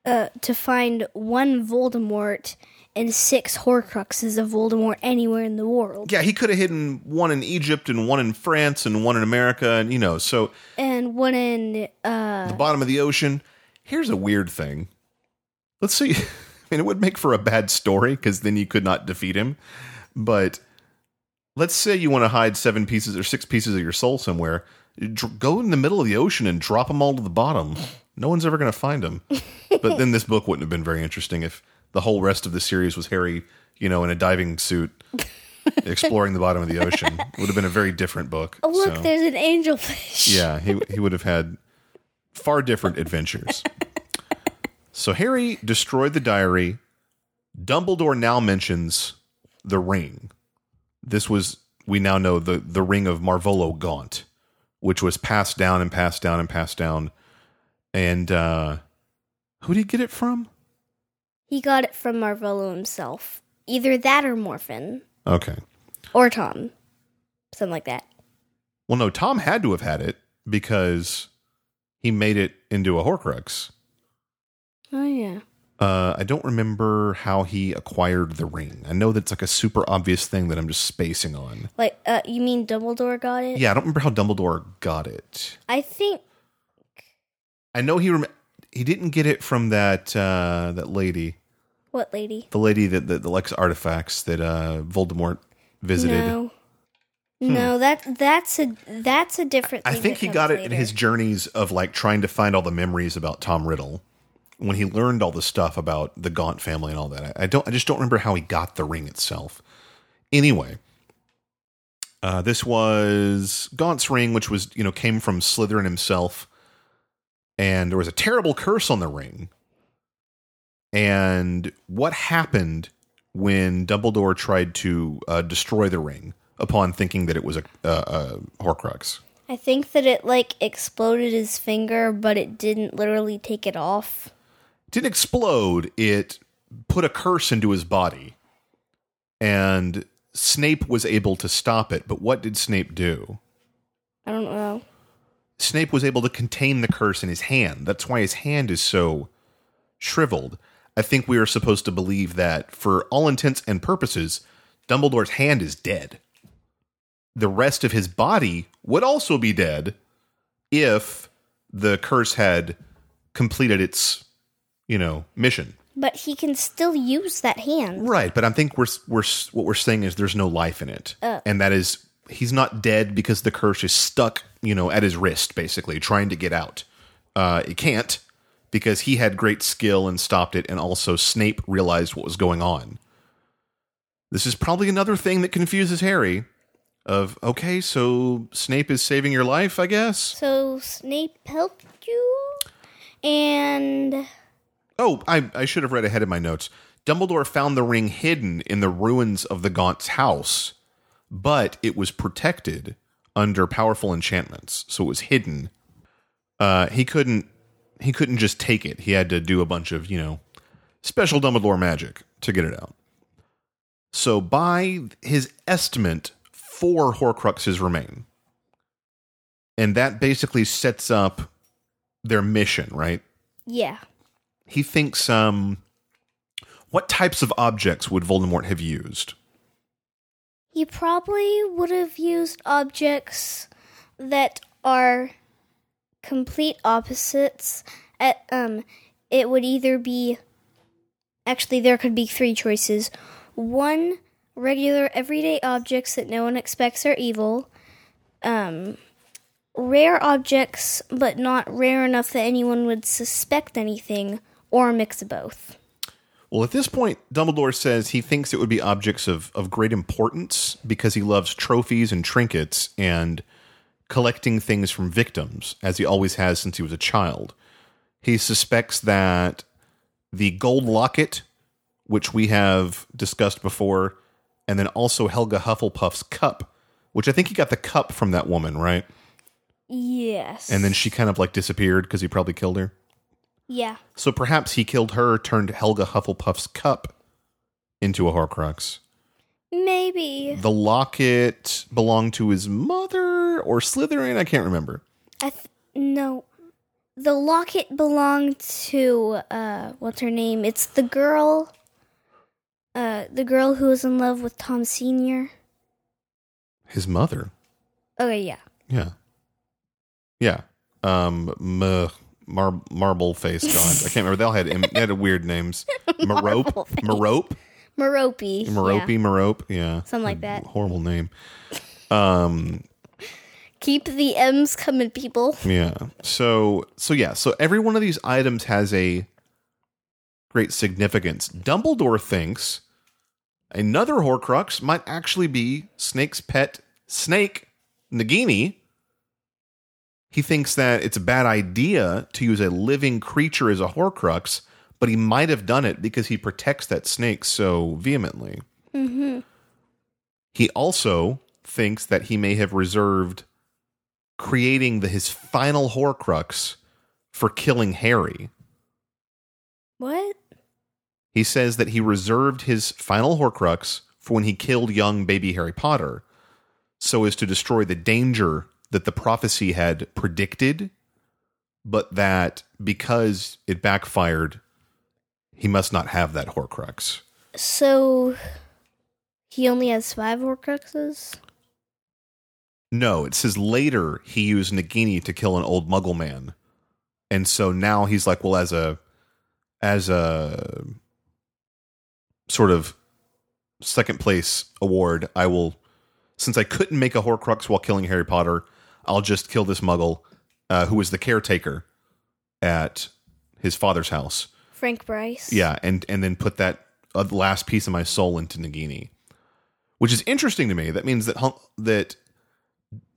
[SPEAKER 3] uh to find one Voldemort and six Horcruxes of Voldemort anywhere in the world.
[SPEAKER 2] Yeah, he could have hidden one in Egypt and one in France and one in America, and you know, so
[SPEAKER 3] And one in uh
[SPEAKER 2] the bottom of the ocean. Here's a weird thing. Let's see. I mean, it would make for a bad story because then you could not defeat him. But let's say you want to hide seven pieces or six pieces of your soul somewhere. Go in the middle of the ocean and drop them all to the bottom. No one's ever going to find them. but then this book wouldn't have been very interesting if the whole rest of the series was Harry, you know, in a diving suit exploring the bottom of the ocean. It would have been a very different book.
[SPEAKER 3] Oh look,
[SPEAKER 2] So-
[SPEAKER 3] there's an angelfish.
[SPEAKER 2] yeah, he he would have had far different adventures. so Harry destroyed the diary. Dumbledore now mentions the ring. this was we now know the the ring of Marvolo Gaunt, which was passed down and passed down and passed down. And uh who did he get it from?
[SPEAKER 3] He got it from Marvolo himself. Either that or Morfin.
[SPEAKER 2] Okay.
[SPEAKER 3] Or Tom. Something like that.
[SPEAKER 2] Well, no, Tom had to have had it because he made it into a Horcrux.
[SPEAKER 3] Oh, yeah.
[SPEAKER 2] Uh, I don't remember how he acquired the ring. I know that's like a super obvious thing that I'm just spacing on.
[SPEAKER 3] Like, uh, you mean Dumbledore got it?
[SPEAKER 2] Yeah, I don't remember how Dumbledore got it.
[SPEAKER 3] I think.
[SPEAKER 2] I know he rem- he didn't get it from that uh, that lady,
[SPEAKER 3] What lady?
[SPEAKER 2] the lady that that collects artifacts that uh, Voldemort visited.
[SPEAKER 3] No. No, that that's a that's a different.
[SPEAKER 2] I think he got it in his journeys of like trying to find all the memories about Tom Riddle when he learned all the stuff about the Gaunt family and all that. I, I don't. I just don't remember how he got the ring itself. Anyway, uh, this was Gaunt's ring, which was you know came from Slytherin himself, and there was a terrible curse on the ring. And what happened when Dumbledore tried to uh, destroy the ring upon thinking that it was a, a, a Horcrux?
[SPEAKER 3] I think that it like exploded his finger, but it didn't literally take it off.
[SPEAKER 2] didn't explode. It put a curse into his body, and Snape was able to stop it. But what did Snape do?
[SPEAKER 3] I don't know.
[SPEAKER 2] Snape was able to contain the curse in his hand. That's why his hand is so shriveled. I think we are supposed to believe that, for all intents and purposes, Dumbledore's hand is dead. The rest of his body would also be dead if the curse had completed its, you know, mission.
[SPEAKER 3] But he can still use that hand.
[SPEAKER 2] Right, but I think we're we're what we're saying is there's no life in it, and that is he's not dead because the curse is stuck, you know, at his wrist, basically trying to get out. Uh, it can't because he had great skill and stopped it, and also Snape realized what was going on. This is probably another thing that confuses Harry. Of okay, so Snape is saving your life, I guess.
[SPEAKER 3] So Snape helped you, and
[SPEAKER 2] Oh, I, I should have read ahead in my notes. Dumbledore found the ring hidden in the ruins of the Gaunt's house, but it was protected under powerful enchantments, so it was hidden. Uh, he couldn't he couldn't just take it. He had to do a bunch of you know special Dumbledore magic to get it out. So by his estimate, four Horcruxes remain, and that basically sets up their mission, right?
[SPEAKER 3] yeah,
[SPEAKER 2] he thinks um what types of objects would Voldemort have used?
[SPEAKER 3] he probably would have used objects that are complete opposites. At um, it would either be actually there could be three choices. One regular everyday objects that no one expects are evil. Um, rare objects, but not rare enough that anyone would suspect anything, or a mix of both.
[SPEAKER 2] Well, at this point, Dumbledore says he thinks it would be objects of, of great importance because he loves trophies and trinkets and collecting things from victims, as he always has since he was a child. He suspects that the gold locket, which we have discussed before, and then also Helga Hufflepuff's cup, which I think he got the cup from that woman, right?
[SPEAKER 3] Yes.
[SPEAKER 2] And then she kind of like disappeared because he probably killed her.
[SPEAKER 3] yeah.
[SPEAKER 2] So perhaps he killed her, turned Helga Hufflepuff's cup into a Horcrux.
[SPEAKER 3] Maybe.
[SPEAKER 2] The locket belonged to his mother or Slytherin. I can't remember.
[SPEAKER 3] I th- no. The locket belonged to uh what's her name? It's the girl uh the girl who was in love with Tom Senior.
[SPEAKER 2] His mother.
[SPEAKER 3] Okay, yeah.
[SPEAKER 2] Yeah. Yeah. Um. M- Mar- marble face God. I can't remember. They all had im- they had weird names.
[SPEAKER 3] Marope. Face.
[SPEAKER 2] Merope.
[SPEAKER 3] Merope.
[SPEAKER 2] Merope.
[SPEAKER 3] yeah.
[SPEAKER 2] Merope. Yeah.
[SPEAKER 3] Something like that.
[SPEAKER 2] Horrible name. Um.
[SPEAKER 3] Keep the M's coming, people.
[SPEAKER 2] Yeah. So so yeah. So every one of these items has a great significance. Dumbledore thinks another Horcrux might actually be Snake's pet snake, Nagini. He thinks that it's a bad idea to use a living creature as a Horcrux, but he might have done it because he protects that snake so vehemently.
[SPEAKER 3] Mm-hmm.
[SPEAKER 2] He also thinks that he may have reserved creating the, his final Horcrux for killing Harry.
[SPEAKER 3] What?
[SPEAKER 2] He says that he reserved his final Horcrux for when he killed young baby Harry Potter so as to destroy the danger that the prophecy had predicted, but that because it backfired, he must not have that Horcrux.
[SPEAKER 3] So he only has five Horcruxes?
[SPEAKER 2] No, it says later he used Nagini to kill an old Muggle man, and so now he's like, well, as a as a sort of second place award, I will. Since I couldn't make a Horcrux while killing Harry Potter, I'll just kill this Muggle uh, who was the caretaker at his father's house.
[SPEAKER 3] Frank Bryce?
[SPEAKER 2] Yeah, and and then put that uh, last piece of my soul into Nagini, which is interesting to me. That means that that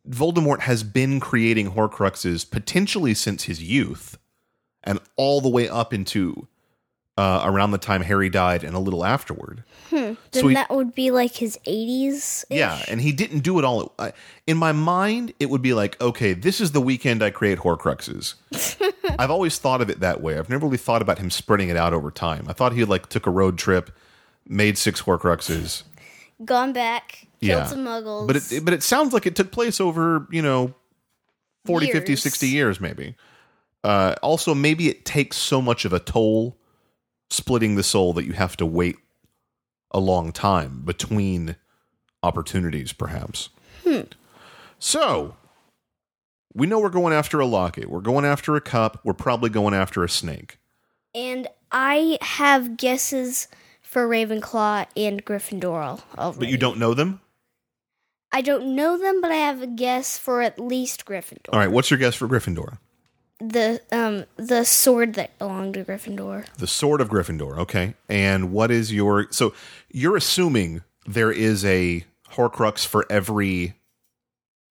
[SPEAKER 2] Voldemort has been creating Horcruxes potentially since his youth, and all the way up into uh, around the time Harry died and a little afterward.
[SPEAKER 3] Then
[SPEAKER 2] So he-
[SPEAKER 3] that would be like his 80s?
[SPEAKER 2] Yeah, and he didn't do it all. I- In my mind, it would be like, okay, this is the weekend I create Horcruxes. I've always thought of it that way. I've never really thought about him spreading it out over time. I thought he like took a road trip, made six Horcruxes.
[SPEAKER 3] Gone back, killed
[SPEAKER 2] Yeah.
[SPEAKER 3] some muggles.
[SPEAKER 2] But it but it sounds like it took place over, you know, 40, 50,
[SPEAKER 3] Years.
[SPEAKER 2] 60 years maybe. Uh, also, maybe it takes so much of a toll splitting the soul that you have to wait a long time between opportunities, perhaps. Hmm. So, we know we're going after a locket. We're going after a cup. We're probably going after a snake.
[SPEAKER 3] and I have guesses for Ravenclaw and Gryffindor already.
[SPEAKER 2] But you don't know them?
[SPEAKER 3] I don't know them, but I have a guess for at least Gryffindor.
[SPEAKER 2] All right, what's your guess for Gryffindor?
[SPEAKER 3] The um the sword that belonged to Gryffindor.
[SPEAKER 2] The Sword of Gryffindor. Okay. And what is your. So you're assuming there is a Horcrux for every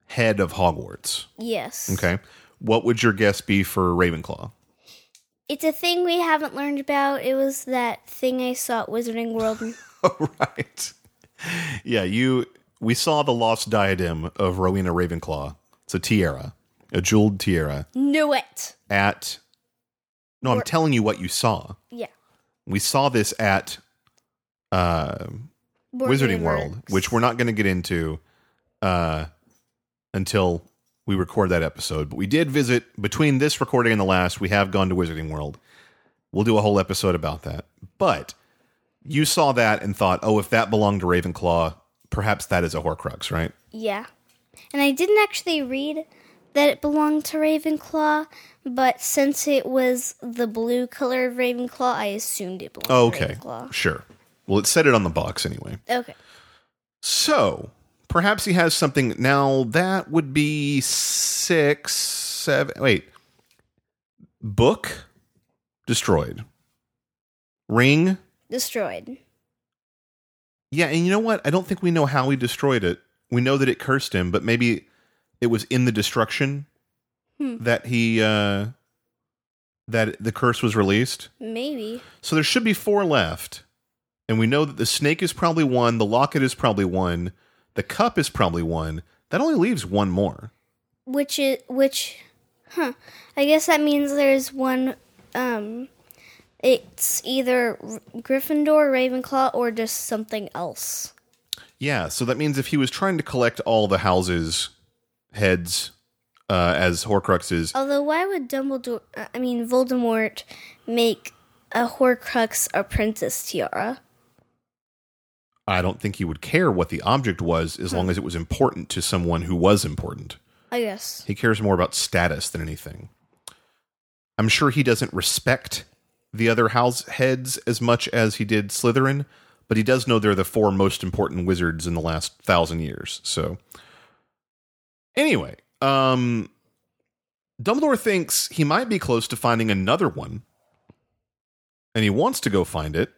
[SPEAKER 2] head of Hogwarts.
[SPEAKER 3] Yes.
[SPEAKER 2] Okay. What would your guess be for Ravenclaw?
[SPEAKER 3] It's a thing we haven't learned about. It was that thing I saw at Wizarding World.
[SPEAKER 2] Oh, right. Yeah, you. We saw the lost diadem of Rowena Ravenclaw. It's a tiara, a jeweled tiara
[SPEAKER 3] Knew it.
[SPEAKER 2] at. No, I'm
[SPEAKER 3] Or-
[SPEAKER 2] telling you what you saw.
[SPEAKER 3] Yeah.
[SPEAKER 2] We saw this at uh,
[SPEAKER 3] Board
[SPEAKER 2] Wizarding
[SPEAKER 3] Game
[SPEAKER 2] World,
[SPEAKER 3] Works.
[SPEAKER 2] which we're not going to get into uh, until we record that episode. But we did visit between this recording and the last. We have gone to Wizarding World. We'll do a whole episode about that. But you saw that and thought, oh, if that belonged to Ravenclaw, perhaps that is a Horcrux, right?
[SPEAKER 3] Yeah. And I didn't actually read that it belonged to Ravenclaw, but since it was the blue color of Ravenclaw, I assumed it belonged
[SPEAKER 2] Oh,
[SPEAKER 3] to
[SPEAKER 2] okay, sure. Well, it said it on the box anyway.
[SPEAKER 3] Okay.
[SPEAKER 2] So perhaps he has something. Now that would be six, seven. Wait. Book destroyed. Ring.
[SPEAKER 3] Destroyed.
[SPEAKER 2] Yeah, and you know what? I don't think we know how he destroyed it. We know that it cursed him, but maybe it was in the destruction
[SPEAKER 3] Hmm.
[SPEAKER 2] that he uh that the curse was released.
[SPEAKER 3] Maybe.
[SPEAKER 2] So there should be four left. And we know that the snake is probably one, the locket is probably one, the cup is probably one. That only leaves one more.
[SPEAKER 3] Which is which huh. I guess that means there's one um it's either Gryffindor, Ravenclaw, or just something else.
[SPEAKER 2] Yeah, so that means if he was trying to collect all the houses' heads uh, as Horcruxes,
[SPEAKER 3] Although, why would Dumbledore, I mean, Voldemort, make a Horcrux a princess tiara?
[SPEAKER 2] I don't think he would care what the object was as long as it was important to someone who was important.
[SPEAKER 3] I guess.
[SPEAKER 2] He cares more about status than anything. I'm sure he doesn't respect the other house heads as much as he did Slytherin, but he does know they're the four most important wizards in the last thousand years. So, anyway, um, Dumbledore thinks he might be close to finding another one, and he wants to go find it,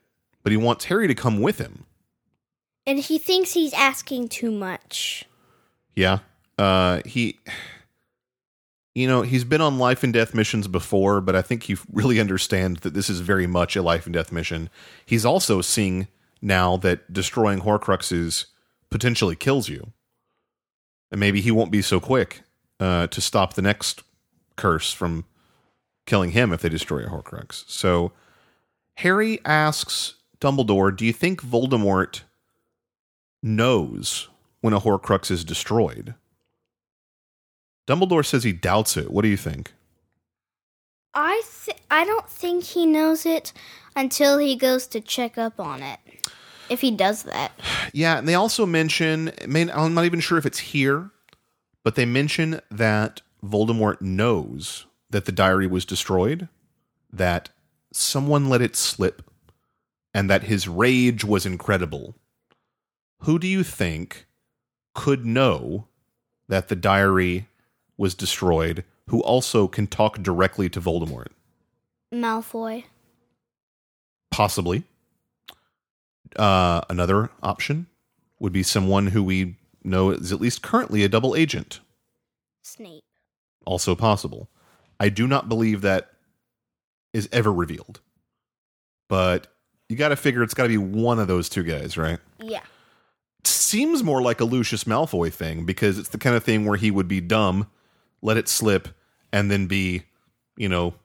[SPEAKER 2] but he wants Harry to come with him.
[SPEAKER 3] And he thinks he's asking too much.
[SPEAKER 2] Yeah. Uh he you know, he's been on life and death missions before, but I think you really understand that this is very much a life and death mission. He's also seeing now that destroying Horcruxes potentially kills you. And maybe he won't be so quick uh, to stop the next curse from killing him if they destroy a Horcrux. So Harry asks Dumbledore, "Do you think Voldemort knows when a Horcrux is destroyed?" Dumbledore says he doubts it. What do you think?
[SPEAKER 3] I th- I don't think he knows it until he goes to check up on it. If he does that.
[SPEAKER 2] Yeah, and they also mention, I mean, I'm not even sure if it's here, but they mention that Voldemort knows that the diary was destroyed, that someone let it slip, and that his rage was incredible. Who do you think could know that the diary was destroyed, who also can talk directly to Voldemort?
[SPEAKER 3] Malfoy.
[SPEAKER 2] Possibly. Uh, another option would be someone who we know is at least currently a double agent.
[SPEAKER 3] Snape.
[SPEAKER 2] Also possible. I do not believe that is ever revealed. But you got to figure it's got to be one of those two guys, right?
[SPEAKER 3] Yeah.
[SPEAKER 2] seems more like a Lucius Malfoy thing because it's the kind of thing where he would be dumb, let it slip, and then be, you know,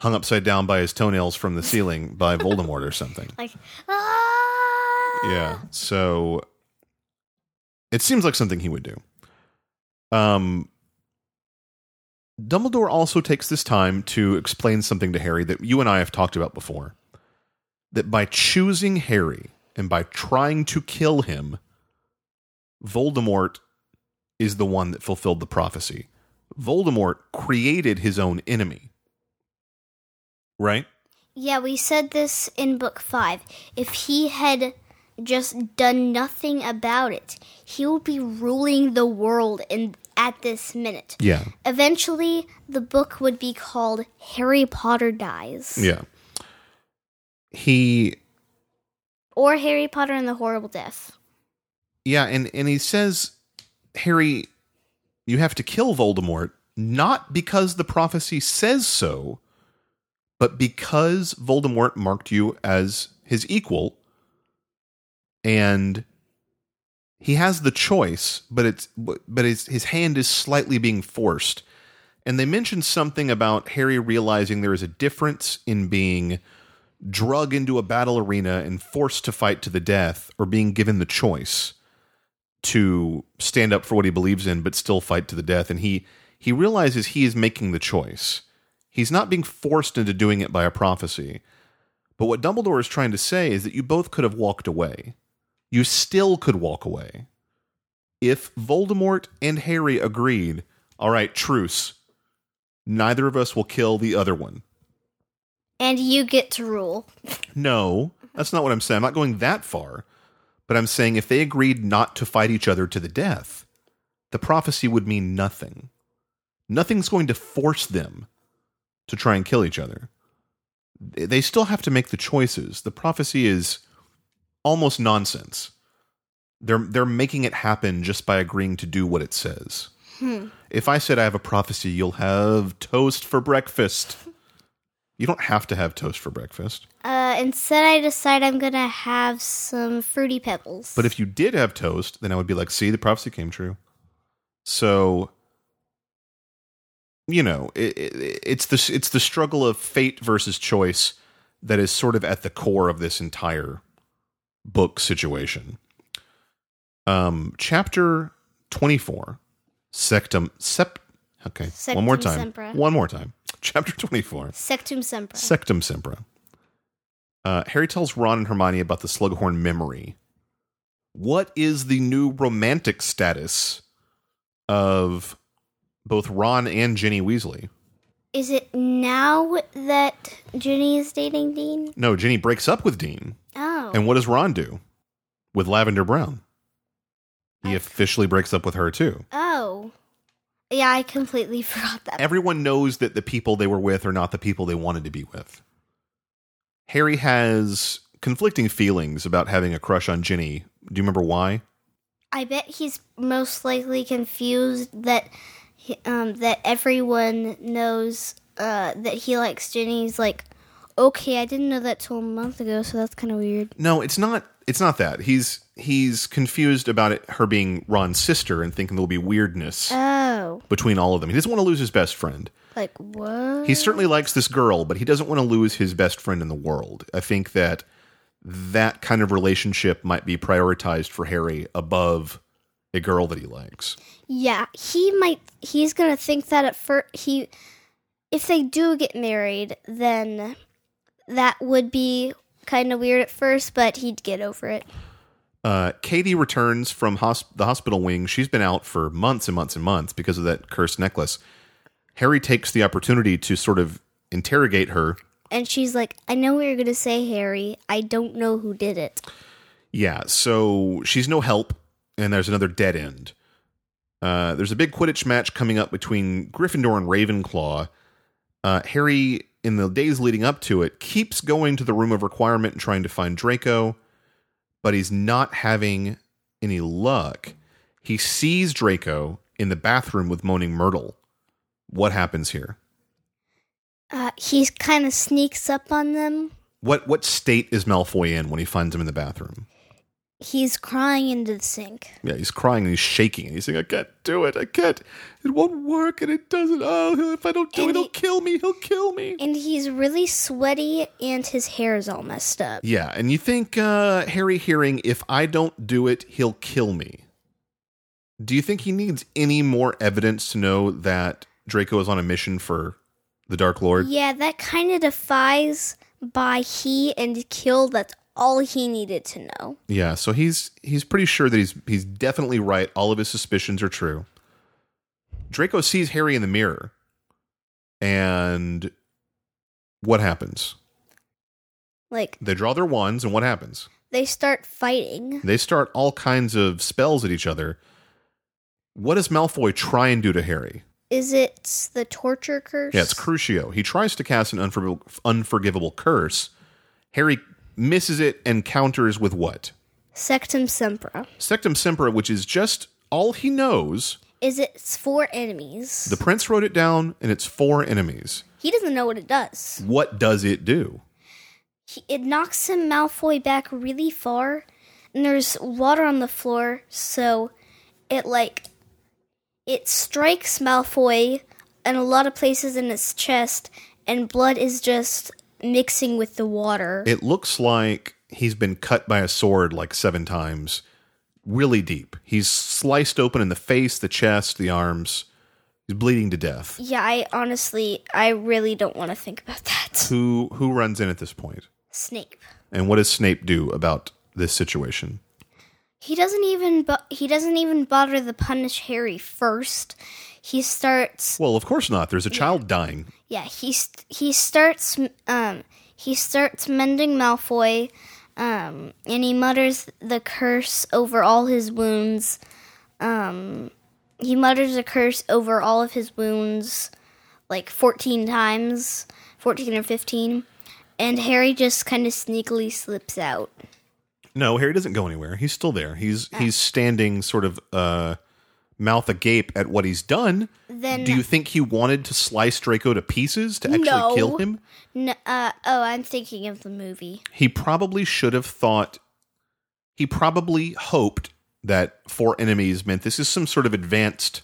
[SPEAKER 2] hung upside down by his toenails from the ceiling by Voldemort or something.
[SPEAKER 3] Like ah!
[SPEAKER 2] Yeah. So it seems like something he would do. Um Dumbledore also takes this time to explain something to Harry that you and I have talked about before. That by choosing Harry and by trying to kill him, Voldemort is the one that fulfilled the prophecy. Voldemort created his own enemy. Right?
[SPEAKER 3] Yeah, we said this in book 5. If he had just done nothing about it, he will be ruling the world in at this minute.
[SPEAKER 2] Yeah.
[SPEAKER 3] Eventually, the book would be called Harry Potter Dies.
[SPEAKER 2] Yeah. He
[SPEAKER 3] Or Harry Potter and the Horrible Death.
[SPEAKER 2] Yeah, and and he says, Harry, you have to kill Voldemort not because the prophecy says so, but because Voldemort marked you as his equal, and he has the choice, but it's but his his hand is slightly being forced. And they mentioned something about Harry realizing there is a difference in being drug into a battle arena and forced to fight to the death or being given the choice to stand up for what he believes in but still fight to the death. And he he realizes he is making the choice. He's not being forced into doing it by a prophecy. But what dumbledore is trying to say is that you both could have walked away you still could walk away if voldemort and harry agreed all right truce neither of us will kill the other one
[SPEAKER 3] And you get to rule.
[SPEAKER 2] no, that's not what I'm saying. I'm not going that far. But I'm saying if they agreed not to fight each other to the death, the prophecy would mean nothing. Nothing's going to force them to try and kill each other. They still have to make the choices. The prophecy is almost nonsense. They're they're making it happen just by agreeing to do what it says. If I said I have a prophecy, you'll have toast for breakfast. You don't have to have toast for breakfast.
[SPEAKER 3] Uh, instead, I decide I'm gonna have some fruity pebbles.
[SPEAKER 2] But if you did have toast, then I would be like, see, the prophecy came true. So, you know, it, it, it's the it's the struggle of fate versus choice that is sort of at the core of this entire book situation. Um, chapter twenty four, sectum sep. Okay, one more time.
[SPEAKER 3] sempra.
[SPEAKER 2] One more time. Chapter twenty four.
[SPEAKER 3] Sectumsempra.
[SPEAKER 2] Sectum Sempra. Uh, Harry tells Ron and Hermione about the Slughorn memory. What is the new romantic status of both Ron and Ginny Weasley?
[SPEAKER 3] Is it now that Ginny is dating Dean?
[SPEAKER 2] No, Ginny breaks up with Dean.
[SPEAKER 3] Oh.
[SPEAKER 2] And what does Ron do with Lavender Brown? He officially breaks up with her too.
[SPEAKER 3] oh. Yeah, I completely forgot that.
[SPEAKER 2] Everyone knows that the people they were with are not the people they wanted to be with. Harry has conflicting feelings about having a crush on Ginny. Do you remember why?
[SPEAKER 3] I bet he's most likely confused that um, that everyone knows uh, that he likes Ginny's like Okay, I didn't know that till a month ago, so that's kind of weird.
[SPEAKER 2] No, it's not. It's not that. He's he's confused about it, her being Ron's sister, and thinking there'll be weirdness
[SPEAKER 3] Oh,
[SPEAKER 2] between all of them. He doesn't want to lose his best friend.
[SPEAKER 3] like what?
[SPEAKER 2] He certainly likes this girl, but he doesn't want to lose his best friend in the world. I think that that kind of relationship might be prioritized for Harry above a girl that he likes.
[SPEAKER 3] Yeah, he might. He's gonna think that at first. He, if they do get married, then that would be kind of weird at first, but he'd get over it.
[SPEAKER 2] Uh, Katie returns from hosp- the hospital wing. She's been out for months and months and months because of that cursed necklace. Harry takes the opportunity to sort of interrogate her.
[SPEAKER 3] And she's like, "I know what you're gonna say, Harry. I don't know who did it."
[SPEAKER 2] Yeah, so she's no help, and there's another dead end. Uh, there's a big Quidditch match coming up between Gryffindor and Ravenclaw. Uh, Harry, in the days leading up to it, keeps going to the room of requirement and trying to find Draco, but he's not having any luck. He sees Draco in the bathroom with Moaning Myrtle. What happens here?
[SPEAKER 3] Uh, he kind of sneaks up on them.
[SPEAKER 2] What what state is Malfoy in when he finds him in the bathroom?
[SPEAKER 3] He's crying into the sink.
[SPEAKER 2] Yeah, he's crying and he's shaking and he's saying, "I can't do it. I can't. It won't work, and it doesn't. Oh, if I don't do
[SPEAKER 3] And
[SPEAKER 2] it, he'll
[SPEAKER 3] he-
[SPEAKER 2] kill me. He'll kill me."
[SPEAKER 3] And he's really sweaty and his hair is all messed up.
[SPEAKER 2] Yeah, and you think uh, Harry hearing, "If I don't do it, he'll kill me." Do you think he needs any more evidence to know that Draco is on a mission for the Dark Lord?
[SPEAKER 3] Yeah, that kind of defies by he and kill. That's all he needed to know.
[SPEAKER 2] Yeah, so he's he's pretty sure that he's he's definitely right. All of his suspicions are true. Draco sees Harry in the mirror, and what happens?
[SPEAKER 3] Like,
[SPEAKER 2] They draw their wands, and what happens?
[SPEAKER 3] they start fighting.
[SPEAKER 2] They start all kinds of spells at each other. What does Malfoy try and do to Harry?
[SPEAKER 3] Is it the torture curse?
[SPEAKER 2] Yeah, it's Crucio. He tries to cast an unforgivable, unforgivable curse. Harry misses it and counters with what?
[SPEAKER 3] Sectumsempra.
[SPEAKER 2] Sectum Sempra, which is just all he knows.
[SPEAKER 3] Is it's for enemies?
[SPEAKER 2] The prince wrote it down, and it's for enemies.
[SPEAKER 3] he doesn't know what it does.
[SPEAKER 2] What does it do?
[SPEAKER 3] He, it knocks him Malfoy back really far, and there's water on the floor, so it like it strikes Malfoy in a lot of places in his chest, and blood is just mixing with the water.
[SPEAKER 2] It looks like he's been cut by a sword like seven times, really deep. He's sliced open in the face, the chest, the arms. He's bleeding to death.
[SPEAKER 3] yeah, I honestly, I really don't want to think about that.
[SPEAKER 2] Who who runs in at this point?
[SPEAKER 3] Snape.
[SPEAKER 2] And what does Snape do about this situation?
[SPEAKER 3] He doesn't even bo- he doesn't even bother to punish Harry first. He starts
[SPEAKER 2] Well, of course not. There's a child dying.
[SPEAKER 3] yeah, he he starts um he starts mending Malfoy um and he mutters the curse over all his wounds. Um he mutters a curse over all of his wounds like 14 times, 14 or 15. And Harry just kind of sneakily slips out.
[SPEAKER 2] No, Harry doesn't go anywhere. He's still there. He's he's standing sort of uh mouth agape at what he's done.
[SPEAKER 3] Then
[SPEAKER 2] Do you think he wanted to slice Draco to pieces to actually
[SPEAKER 3] No.
[SPEAKER 2] kill him?
[SPEAKER 3] N- uh, oh, I'm thinking of the movie.
[SPEAKER 2] He probably should have thought he probably hoped that for enemies meant this is some sort of advanced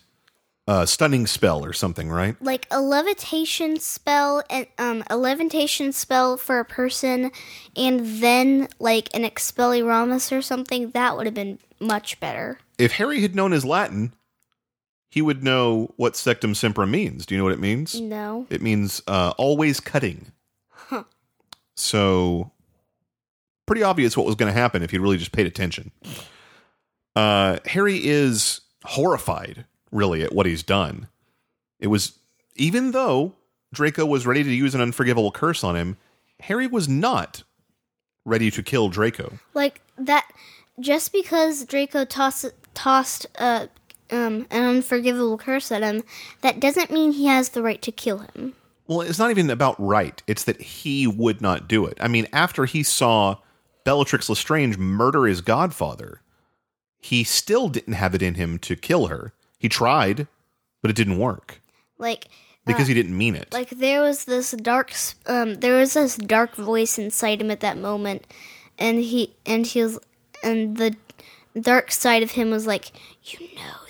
[SPEAKER 2] uh stunning spell or something, right?
[SPEAKER 3] Like a levitation spell and um a levitation spell for a person and then like an expelliarmus or something that would have been much better.
[SPEAKER 2] If Harry had known his Latin, he would know what Sectumsempra means. Do you know what it means?
[SPEAKER 3] No.
[SPEAKER 2] It means uh, always cutting.
[SPEAKER 3] Huh.
[SPEAKER 2] So, pretty obvious what was going to happen if he really just paid attention. Uh, Harry is horrified, really, at what he's done. It was, even though Draco was ready to use an unforgivable curse on him, Harry was not ready to kill Draco.
[SPEAKER 3] Like that just because Draco tossed tossed uh um an unforgivable curse at him, that doesn't mean he has the right to kill him.
[SPEAKER 2] Well, it's not even about right. It's that he would not do it. I mean, after he saw Bellatrix Lestrange murder his godfather, he still didn't have it in him to kill her. He tried, but it didn't work.
[SPEAKER 3] Like
[SPEAKER 2] because he didn't mean it.
[SPEAKER 3] Like there was this dark, um, there was this dark voice inside him at that moment, and he and he was, and the dark side of him was like, you know.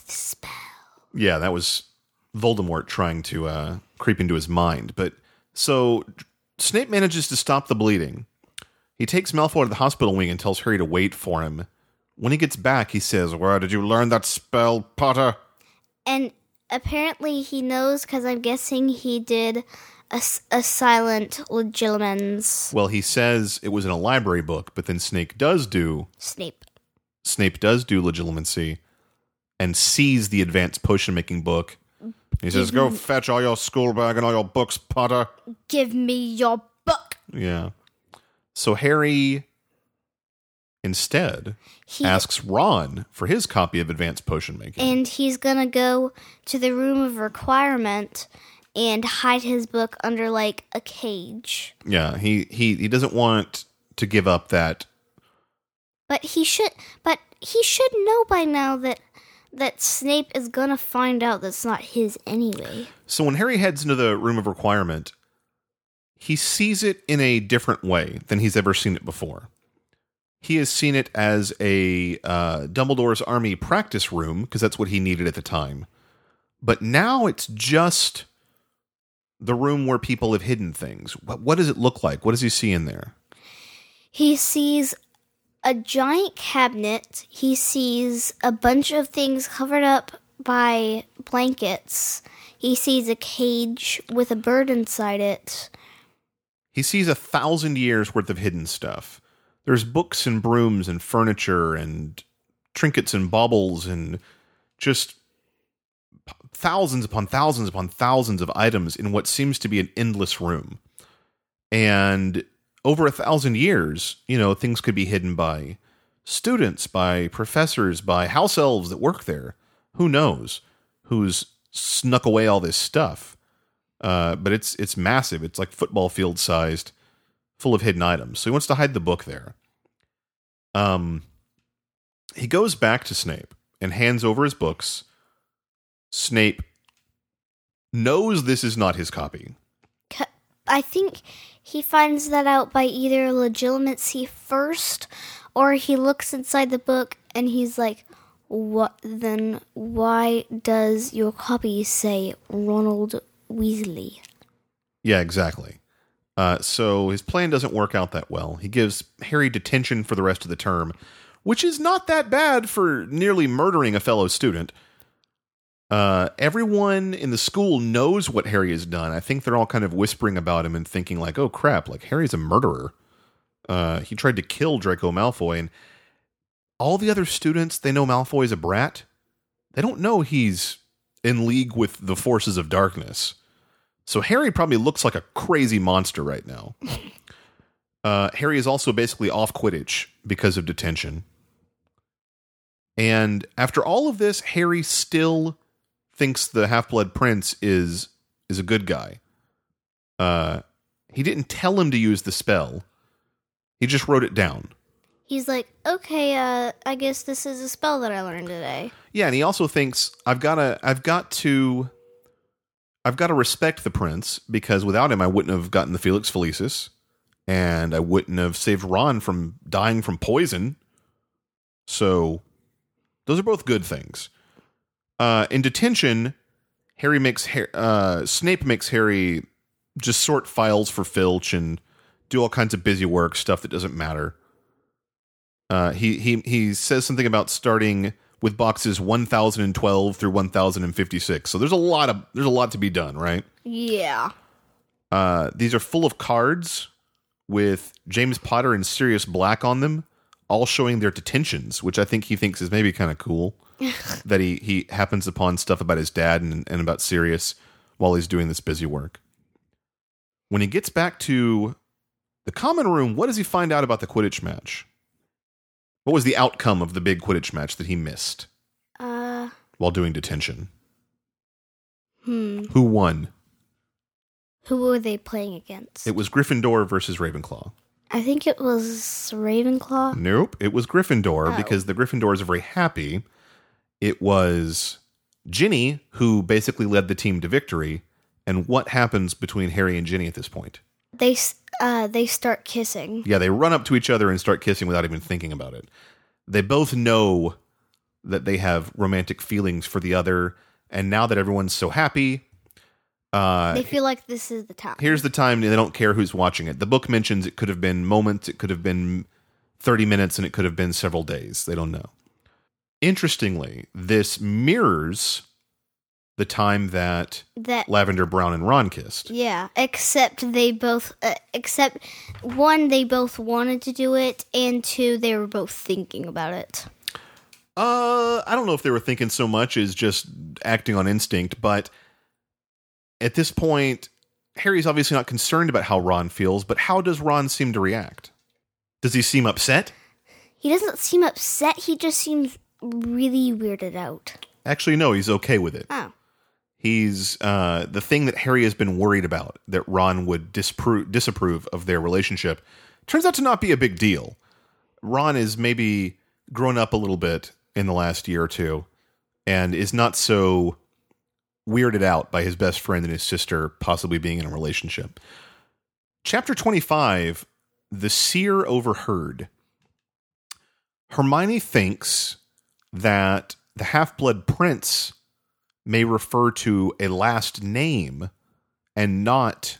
[SPEAKER 2] Yeah, that was Voldemort trying to uh, creep into his mind. But so Snape manages to stop the bleeding. He takes Malfoy to the hospital wing and tells Harry to wait for him. When he gets back, he says, "Where did you learn that spell, Potter?"
[SPEAKER 3] And apparently he knows because I'm guessing he did a silent legilimens
[SPEAKER 2] Well, he says it was in a library book, but then Snape does do
[SPEAKER 3] Snape.
[SPEAKER 2] Snape does do legilimency and sees the advanced potion making book. He says, "Go fetch all your school bag and all your books, Potter."
[SPEAKER 3] Give me your book.
[SPEAKER 2] Yeah. So Harry instead
[SPEAKER 3] He
[SPEAKER 2] asks Ron for his copy of Advanced Potion Making.
[SPEAKER 3] and he's gonna go to the room of requirement and hide his book under like a cage.
[SPEAKER 2] yeah, he, he he doesn't want to give up that.
[SPEAKER 3] But he should but he should know by now that that Snape is gonna find out that's not his anyway.
[SPEAKER 2] So when Harry heads into the room of requirement, he sees it in a different way than he's ever seen it before. He has seen it as a uh, Dumbledore's army practice room because that's what he needed at the time. But now it's just the room where people have hidden things. What, what does it look like? What does he see in there?
[SPEAKER 3] He sees a giant cabinet. He sees a bunch of things covered up by blankets. He sees a cage with a bird inside it.
[SPEAKER 2] He sees a thousand years worth of hidden stuff. There's books and brooms and furniture and trinkets and baubles and just thousands upon thousands upon thousands of items in what seems to be an endless room. And over a thousand years, you know, things could be hidden by students, by professors, by house elves that work there. Who knows who's snuck away all this stuff? Uh, but it's it's massive. It's like football field sized, full of hidden items. So he wants to hide the book there. Um, he goes back to Snape and hands over his books. Snape knows this is not his copy.
[SPEAKER 3] I think he finds that out by either Legilimency first or he looks inside the book and he's like, What then? Why does your copy say Ronald Weasley?
[SPEAKER 2] Yeah, exactly. Uh, so his plan doesn't work out that well. He gives Harry detention for the rest of the term, which is not that bad for nearly murdering a fellow student. Uh, everyone in the school knows what Harry has done. I think they're all kind of whispering about him and thinking like, "Oh crap! Like Harry's a murderer. Uh, he tried to kill Draco Malfoy." And all the other students, they know Malfoy's a brat. They don't know he's in league with the forces of darkness. So Harry probably looks like a crazy monster right now. Uh, Harry is also basically off Quidditch because of detention. And after all of this, Harry still thinks the Half Blood Prince is is a good guy. Uh, he didn't tell him to use the spell. He just wrote it down.
[SPEAKER 3] He's like, Okay, uh, I guess this is a spell that I learned today.
[SPEAKER 2] Yeah, and he also thinks I've got to I've got to I've got to respect the prince because without him I wouldn't have gotten the Felix Felicis and I wouldn't have saved Ron from dying from poison. So those are both good things. Uh, in detention, Harry makes uh, Snape makes Harry just sort files for Filch and do all kinds of busy work stuff that doesn't matter. Uh, he he he says something about starting with boxes 1012 through 1056. So there's a lot of there's a lot to be done, right?
[SPEAKER 3] Yeah.
[SPEAKER 2] Uh, these are full of cards with James Potter and Sirius Black on them, all showing their detentions, which I think he thinks is maybe kind of cool. that he he happens upon stuff about his dad and, and about Sirius while he's doing this busy work. When he gets back to the common room, what does he find out about the Quidditch match? What was the outcome of the big Quidditch match that he missed
[SPEAKER 3] Uh,
[SPEAKER 2] while doing detention?
[SPEAKER 3] hmm.
[SPEAKER 2] Who won?
[SPEAKER 3] Who were they playing against?
[SPEAKER 2] It was Gryffindor versus Ravenclaw.
[SPEAKER 3] I think it was Ravenclaw.
[SPEAKER 2] Nope, it was Gryffindor
[SPEAKER 3] Oh.
[SPEAKER 2] because the Gryffindors are very happy. It was Ginny who basically led the team to victory, And what happens between Harry and Ginny at this point?
[SPEAKER 3] They uh they start kissing.
[SPEAKER 2] Yeah, they run up to each other and start kissing without even thinking about it. They both know that they have romantic feelings for the other, and now that everyone's so happy, uh,
[SPEAKER 3] They feel like this is the time.
[SPEAKER 2] here's the time they don't care who's watching it. The book mentions it could have been moments, it could have been 30 minutes, and it could have been several days. They don't know. Interestingly, this mirrors the time that
[SPEAKER 3] that
[SPEAKER 2] Lavender Brown and Ron kissed.
[SPEAKER 3] yeah, except they both uh, except one they both wanted to do it and two they were both thinking about it.
[SPEAKER 2] Uh, I don't know if they were thinking so much as just acting on instinct, but at this point, Harry's obviously not concerned about how Ron feels, but how does Ron seem to react? Does he seem upset?
[SPEAKER 3] He doesn't seem upset, he just seems really weirded out.
[SPEAKER 2] Actually, no, he's okay with it.
[SPEAKER 3] Oh.
[SPEAKER 2] He's uh, the thing that Harry has been worried about that Ron would disapprove, disapprove of their relationship turns out to not be a big deal. Ron is maybe grown up a little bit in the last year or two and is not so weirded out by his best friend and his sister possibly being in a relationship. Chapter 25 The Seer Overheard. Hermione thinks that the half blood prince may refer to a last name and not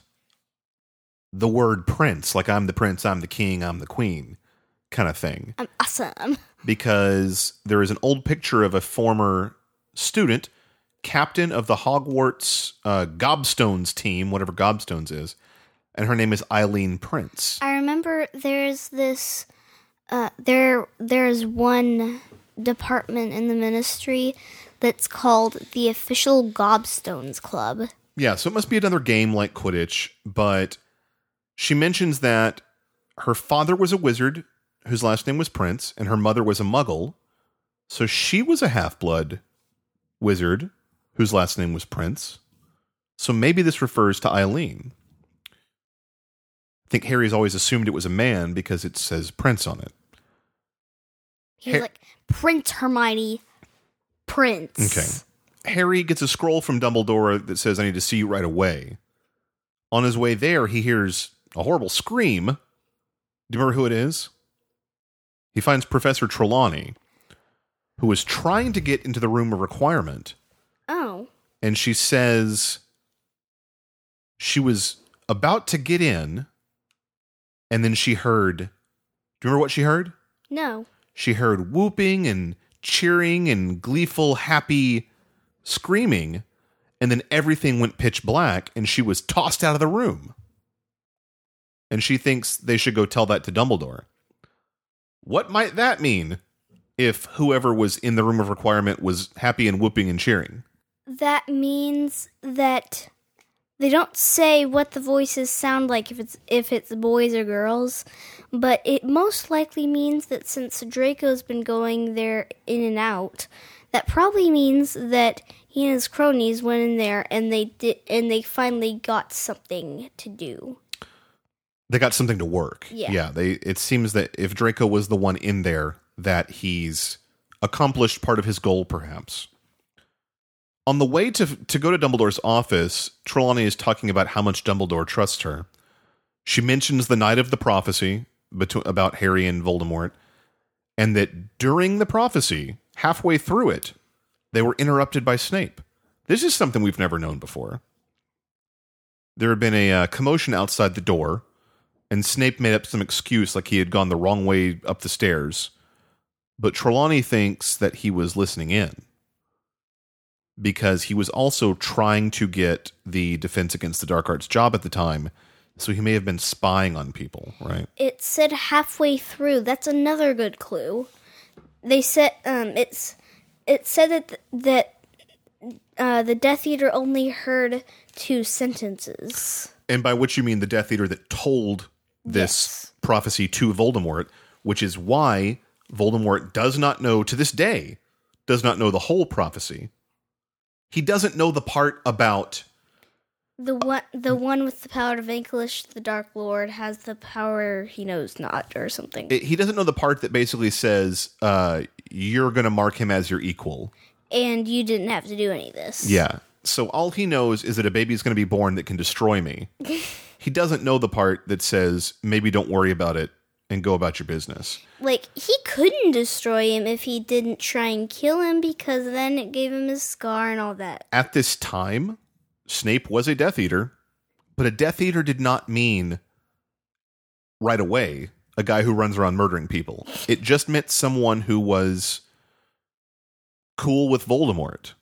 [SPEAKER 2] the word prince, like I'm the prince, I'm the king, I'm the queen kind of thing.
[SPEAKER 3] I'm awesome.
[SPEAKER 2] Because there is an old picture of a former student, captain of the Hogwarts uh, Gobstones team, whatever Gobstones is, and her name is Eileen Prince.
[SPEAKER 3] I remember there's this uh there there's one department in the ministry that's called the official Gobstones Club.
[SPEAKER 2] Yeah, so it must be another game like Quidditch, but she mentions that her father was a wizard whose last name was Prince, and her mother was a muggle. So she was a half blood wizard whose last name was Prince. So maybe this refers to Eileen. I think Harry's always assumed it was a man because it says Prince on it.
[SPEAKER 3] He's
[SPEAKER 2] Har-
[SPEAKER 3] like Prince Hermione Prince.
[SPEAKER 2] Okay. Harry gets a scroll from Dumbledore that says, I need to see you right away. On his way there, he hears a horrible scream. Do you remember who it is? He finds Professor Trelawney, who is trying to get into the room of requirement,
[SPEAKER 3] Oh.
[SPEAKER 2] and she says she was about to get in, and then she heard. Do you remember what she heard?
[SPEAKER 3] No.
[SPEAKER 2] She heard whooping and cheering and gleeful, happy screaming, and then everything went pitch black and she was tossed out of the room. And she thinks they should go tell that to Dumbledore. What might that mean if whoever was in the room of requirement was happy and whooping and cheering?
[SPEAKER 3] That means that they don't say what the voices sound like if it's if it's boys or girls, but it most likely means that since Draco's been going there in and out, that probably means that he and his cronies went in there and they did and they finally got something to do.
[SPEAKER 2] They got something to work.
[SPEAKER 3] Yeah.
[SPEAKER 2] Yeah. They it seems that if Draco was the one in there, that he's accomplished part of his goal, perhaps. On the way to to go to Dumbledore's office, Trelawney is talking about how much Dumbledore trusts her. She mentions the night of the prophecy between, about Harry and Voldemort, and that during the prophecy, halfway through it, they were interrupted by Snape. This is something we've never known before. There had been a uh, commotion outside the door, and Snape made up some excuse like he had gone the wrong way up the stairs. But Trelawney thinks that he was listening in because he was also trying to get the Defense Against the Dark Arts job at the time, so he may have been spying on people, right?
[SPEAKER 3] It said halfway through. That's another good clue. They said um it's it said that that uh, the Death Eater only heard two sentences.
[SPEAKER 2] And by which you mean the Death Eater that told this
[SPEAKER 3] Yes.
[SPEAKER 2] prophecy to Voldemort, which is why Voldemort does not know to this day, does not know the whole prophecy. He doesn't know the part about
[SPEAKER 3] The one the one with the power to vanquish the Dark Lord has the power he knows not or something.
[SPEAKER 2] it- he doesn't know the part that basically says uh, you're going to mark him as your equal.
[SPEAKER 3] and you didn't have to do any of this.
[SPEAKER 2] Yeah. So all he knows is that a baby is going to be born that can destroy me. he doesn't know the part that says, maybe don't worry about it and go about your business.
[SPEAKER 3] Like, he couldn't destroy him if he didn't try and kill him because then it gave him his scar and all that.
[SPEAKER 2] At this time, Snape was a Death Eater, but a Death Eater did not mean right away a guy who runs around murdering people. It just meant someone who was cool with Voldemort.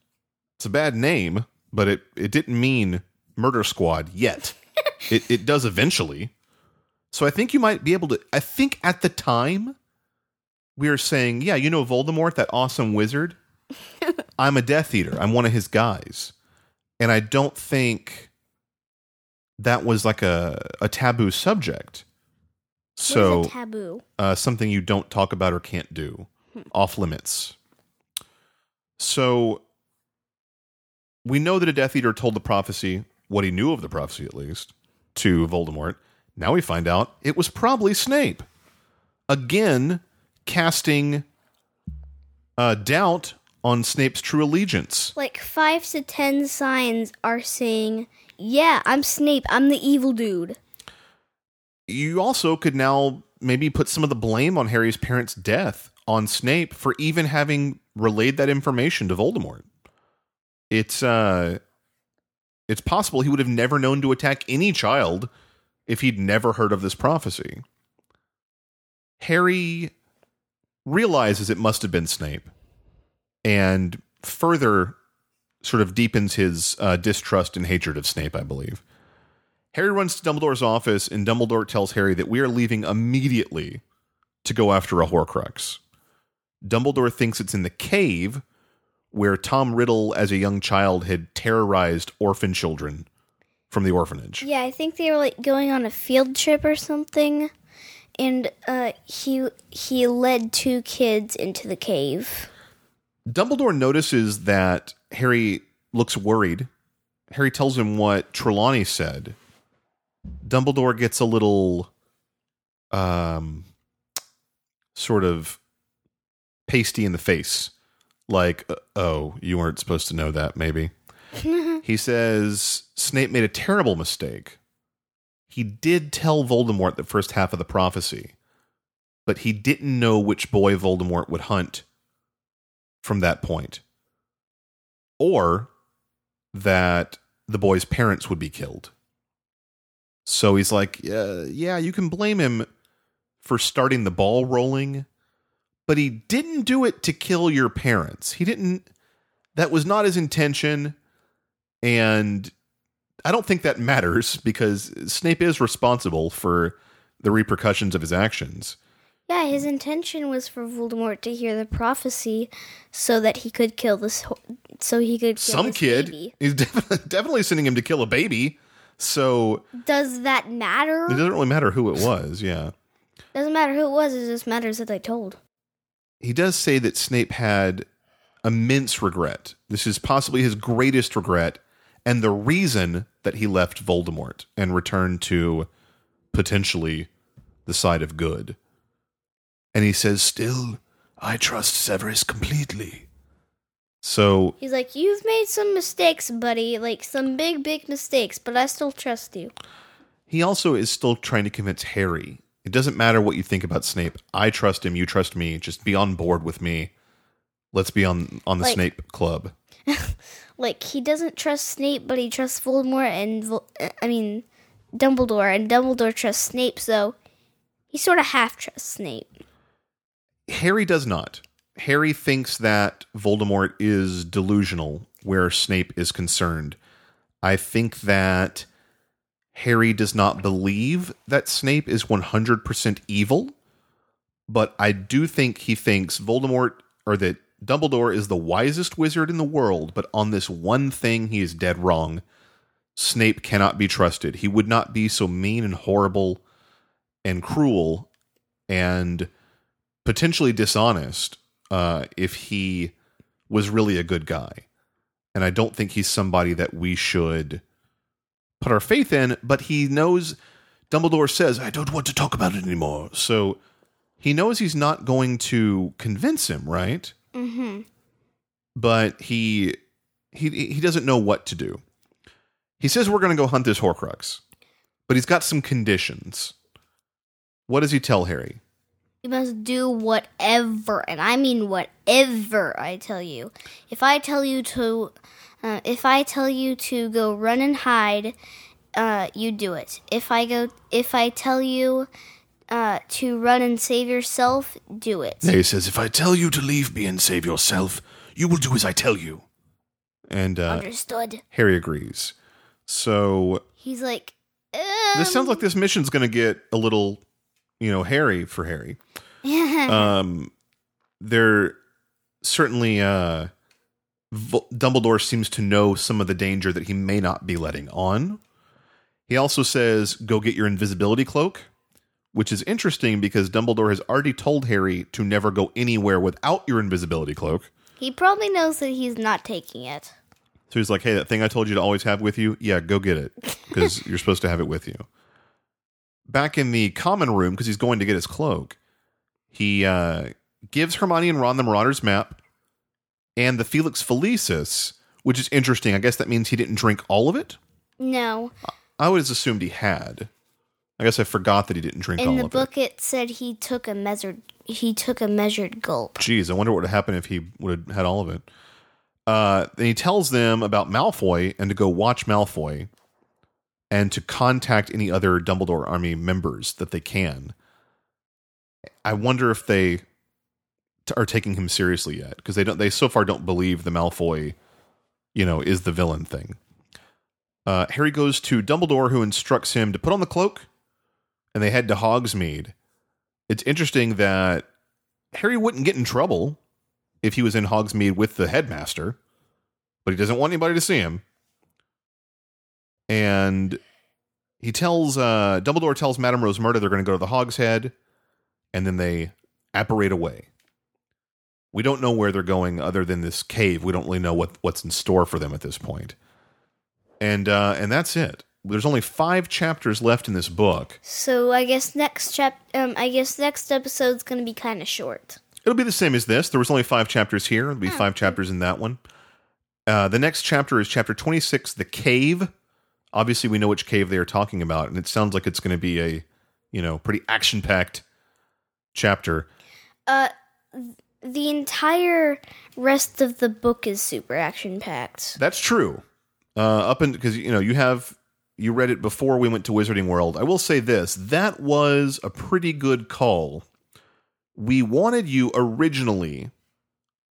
[SPEAKER 2] It's a bad name, but it, it didn't mean murder squad yet. it, it does eventually. So I think you might be able to. I think at the time, we were saying, yeah, you know Voldemort, that awesome wizard? I'm a Death Eater. I'm one of his guys. And I don't think that was like a, a taboo subject. So
[SPEAKER 3] a taboo.
[SPEAKER 2] uh, something you don't talk about or can't do, off limits. So we know that a Death Eater told the prophecy, what he knew of the prophecy at least, to Voldemort. Now we find out it was probably Snape. Again, casting uh, doubt on Snape's true allegiance.
[SPEAKER 3] Like, five to ten signs are saying, yeah, I'm Snape. I'm the evil dude.
[SPEAKER 2] you also could now maybe put some of the blame on Harry's parents' death on Snape for even having relayed that information to Voldemort. It's uh it's possible he would have never known to attack any child if he'd never heard of this prophecy. Harry realizes it must have been Snape and further sort of deepens his uh, distrust and hatred of Snape, I believe. Harry runs to Dumbledore's office, and Dumbledore tells Harry that we are leaving immediately to go after a Horcrux. Dumbledore thinks it's in the cave where Tom Riddle, as a young child, had terrorized orphan children from the orphanage.
[SPEAKER 3] Yeah, I think they were like going on a field trip or something, and uh, he he led two kids into the cave.
[SPEAKER 2] Dumbledore notices that Harry looks worried. Harry tells him what Trelawney said. Dumbledore gets a little um sort of pasty in the face. Like, uh, oh, you weren't supposed to know that, maybe. he says Snape made a terrible mistake. He did tell Voldemort the first half of the prophecy, but he didn't know which boy Voldemort would hunt from that point. Or that the boy's parents would be killed. So he's like, uh, yeah, you can blame him for starting the ball rolling, but he didn't do it to kill your parents. He didn't, that was not his intention. And I don't think that matters because Snape is responsible for the repercussions of his actions.
[SPEAKER 3] Yeah, his intention was for Voldemort to hear the prophecy, so that he could kill this. ho- So he could kill
[SPEAKER 2] Some kid,
[SPEAKER 3] baby.
[SPEAKER 2] he's definitely, definitely sending him to kill a baby. So
[SPEAKER 3] Does that matter?
[SPEAKER 2] it doesn't really matter who it was. Yeah.
[SPEAKER 3] Doesn't matter who it was. It just matters that they told.
[SPEAKER 2] he does say that Snape had immense regret. This is possibly his greatest regret and the reason that he left Voldemort and returned to potentially the side of good. And he says, Still, I trust Severus completely. So
[SPEAKER 3] He's like, "You've made some mistakes, buddy. Like some big, big mistakes, but I still trust you."
[SPEAKER 2] he also is still trying to convince Harry. It doesn't matter what you think about Snape. I trust him. You trust me. Just be on board with me. Let's be on on the
[SPEAKER 3] Like-
[SPEAKER 2] Snape club.
[SPEAKER 3] Like he doesn't trust Snape, but he trusts Voldemort and Vol- uh, I mean Dumbledore, and Dumbledore trusts Snape. So he sort of half trusts Snape.
[SPEAKER 2] Harry does not. Harry thinks that Voldemort is delusional where Snape is concerned. I think that Harry does not believe that Snape is 100% evil, but I do think he thinks Voldemort or that Dumbledore is the wisest wizard in the world, but on this one thing he is dead wrong. Snape cannot be trusted. He would not be so mean and horrible and cruel and potentially dishonest uh, if he was really a good guy. And I don't think he's somebody that we should put our faith in, but he knows Dumbledore says, I don't want to talk about it anymore. So he knows he's not going to convince him, right?
[SPEAKER 3] Mm-hmm.
[SPEAKER 2] But he he he doesn't know what to do. He says we're going to go hunt this Horcrux, but he's got some conditions. What does he tell Harry?
[SPEAKER 3] You must do whatever, and I mean whatever I tell you. If I tell you to, uh, if I tell you to go run and hide, uh, you do it. If I go, if I tell you uh, to run and save yourself, do it.
[SPEAKER 2] He says, "If I tell you to leave me and save yourself, you will do as I tell you." And uh,
[SPEAKER 3] Understood.
[SPEAKER 2] Harry agrees. So
[SPEAKER 3] He's like,
[SPEAKER 2] this sounds like this mission's going to get a little, you know, hairy for Harry. Um, there certainly uh, Dumbledore seems to know some of the danger that he may not be letting on. He also says, "Go get your invisibility cloak," which is interesting because Dumbledore has already told Harry to never go anywhere without your invisibility cloak.
[SPEAKER 3] he probably knows that he's not taking it.
[SPEAKER 2] So he's like, "Hey, that thing I told you to always have with you, yeah, go get it because you're supposed to have it with you." Back in the common room, because he's going to get his cloak, he uh, gives Hermione and Ron the Marauder's map and the Felix Felicis, which is interesting. I guess that means he didn't drink all of it.
[SPEAKER 3] No,
[SPEAKER 2] I would have assumed he had. I guess I forgot that he didn't drink all of it.
[SPEAKER 3] in
[SPEAKER 2] all
[SPEAKER 3] the
[SPEAKER 2] of
[SPEAKER 3] book it said he took a measured he took a measured gulp.
[SPEAKER 2] it. Jeez, I wonder what would have happened if he would have had all of it. Uh, then he tells them about Malfoy and to go watch Malfoy and to contact any other Dumbledore Army members that they can. I wonder if they t- are taking him seriously yet because they don't. They so far don't believe the Malfoy, you know, is the villain thing. Uh, Harry goes to Dumbledore, who instructs him to put on the cloak, and they head to Hogsmeade. It's interesting that Harry wouldn't get in trouble if he was in Hogsmeade with the headmaster, but he doesn't want anybody to see him. And he tells uh, Dumbledore tells Madame Rosmerta they're going to go to the Hog's Head, and then they apparate away. We don't know where they're going other than this cave. We don't really know what, what's in store for them at this point. And uh, and that's it. There's only five chapters left in this book.
[SPEAKER 3] So I guess next chap um I guess next episode's gonna be kind of short.
[SPEAKER 2] It'll be the same as this. There was only five chapters here. There'll be five chapters in that one. Uh, the next chapter is chapter 26, The Cave. Obviously, we know which cave they are talking about, and it sounds like it's going to be a, you know, pretty action packed chapter.
[SPEAKER 3] Uh, the entire rest of the book is super action packed.
[SPEAKER 2] That's true. Uh, up and because you know you have you read it before we went to Wizarding World. I will say this: that was a pretty good call. We wanted you originally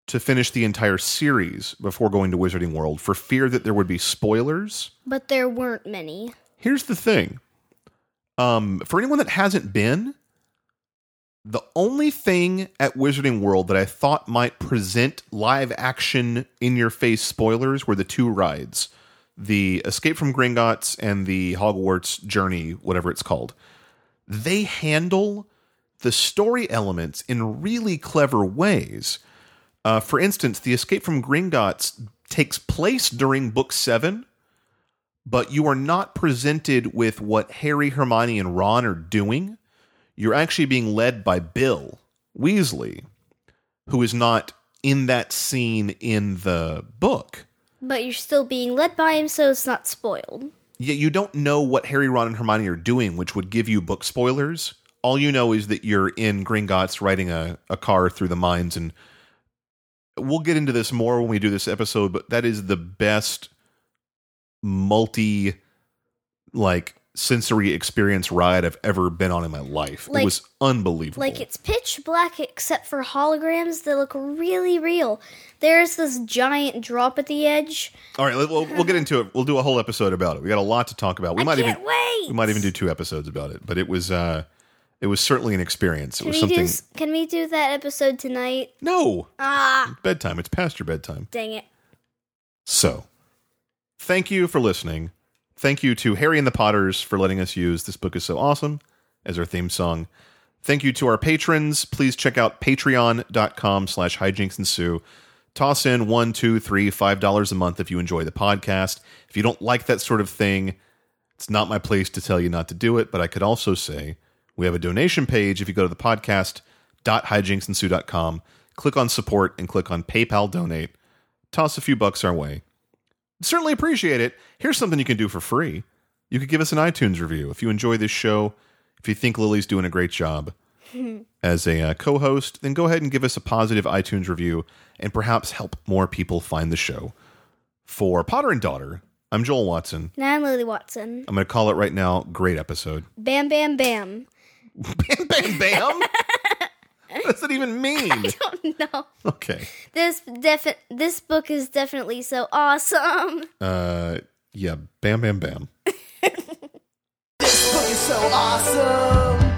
[SPEAKER 2] to finish the entire series before going to Wizarding World for fear that there would be spoilers.
[SPEAKER 3] But there weren't many.
[SPEAKER 2] Here's the thing. Um, for anyone that hasn't been, the only thing at Wizarding World that I thought might present live action in your face spoilers were the two rides the Escape from Gringotts and the Hogwarts Journey, whatever it's called. They handle the story elements in really clever ways. Uh, for instance, the Escape from Gringotts takes place during Book 7 but you are not presented with what Harry, Hermione, and Ron are doing. You're actually being led by Bill Weasley, who is not in that scene in the book.
[SPEAKER 3] But you're still being led by him, so it's not spoiled.
[SPEAKER 2] Yeah, you don't know what Harry, Ron, and Hermione are doing, which would give you book spoilers. All you know is that you're in Gringotts riding a, a car through the mines, and we'll get into this more when we do this episode, but that is the best multi like sensory experience ride I've ever been on in my life. it was unbelievable.
[SPEAKER 3] Like it's pitch black except for holograms that look really real. There's this giant drop at the edge.
[SPEAKER 2] All right, we'll, we'll get into it. We'll do a whole episode about it. We got a lot to talk about. We
[SPEAKER 3] I
[SPEAKER 2] might even
[SPEAKER 3] wait.
[SPEAKER 2] we might even do two episodes about it. But it was uh it was certainly an experience. It
[SPEAKER 3] Can
[SPEAKER 2] was something.
[SPEAKER 3] do? Can we do that episode tonight?
[SPEAKER 2] No,
[SPEAKER 3] Ah,
[SPEAKER 2] bedtime. It's past your bedtime.
[SPEAKER 3] dang it!
[SPEAKER 2] So, thank you for listening. Thank you to Harry and the Potters for letting us use This Book is So Awesome as our theme song. Thank you to our patrons. Please check out patreon.com slash hijinks ensue. Toss in one, two, three, five dollars a month if you enjoy the podcast. If you don't like that sort of thing, it's not my place to tell you not to do it, but I could also say we have a donation page if you go to the podcast.hijinksensue.com, click on support and click on PayPal donate. Toss a few bucks our way. Certainly appreciate it. Here's something you can do for free. You could give us an iTunes review if you enjoy this show. If you think Lily's doing a great job as a uh, co-host, then go ahead and give us a positive iTunes review and perhaps help more people find the show. For Potter and Daughter, I'm Joel Watson.
[SPEAKER 3] Now I'm Lily Watson.
[SPEAKER 2] I'm going to call it right now. Great episode.
[SPEAKER 3] Bam, bam, bam.
[SPEAKER 2] Bam, bam, bam. what does it even mean?
[SPEAKER 3] I don't know.
[SPEAKER 2] Okay.
[SPEAKER 3] This defi- this book is definitely so awesome.
[SPEAKER 2] Uh, yeah. Bam, bam, bam. this book is so awesome.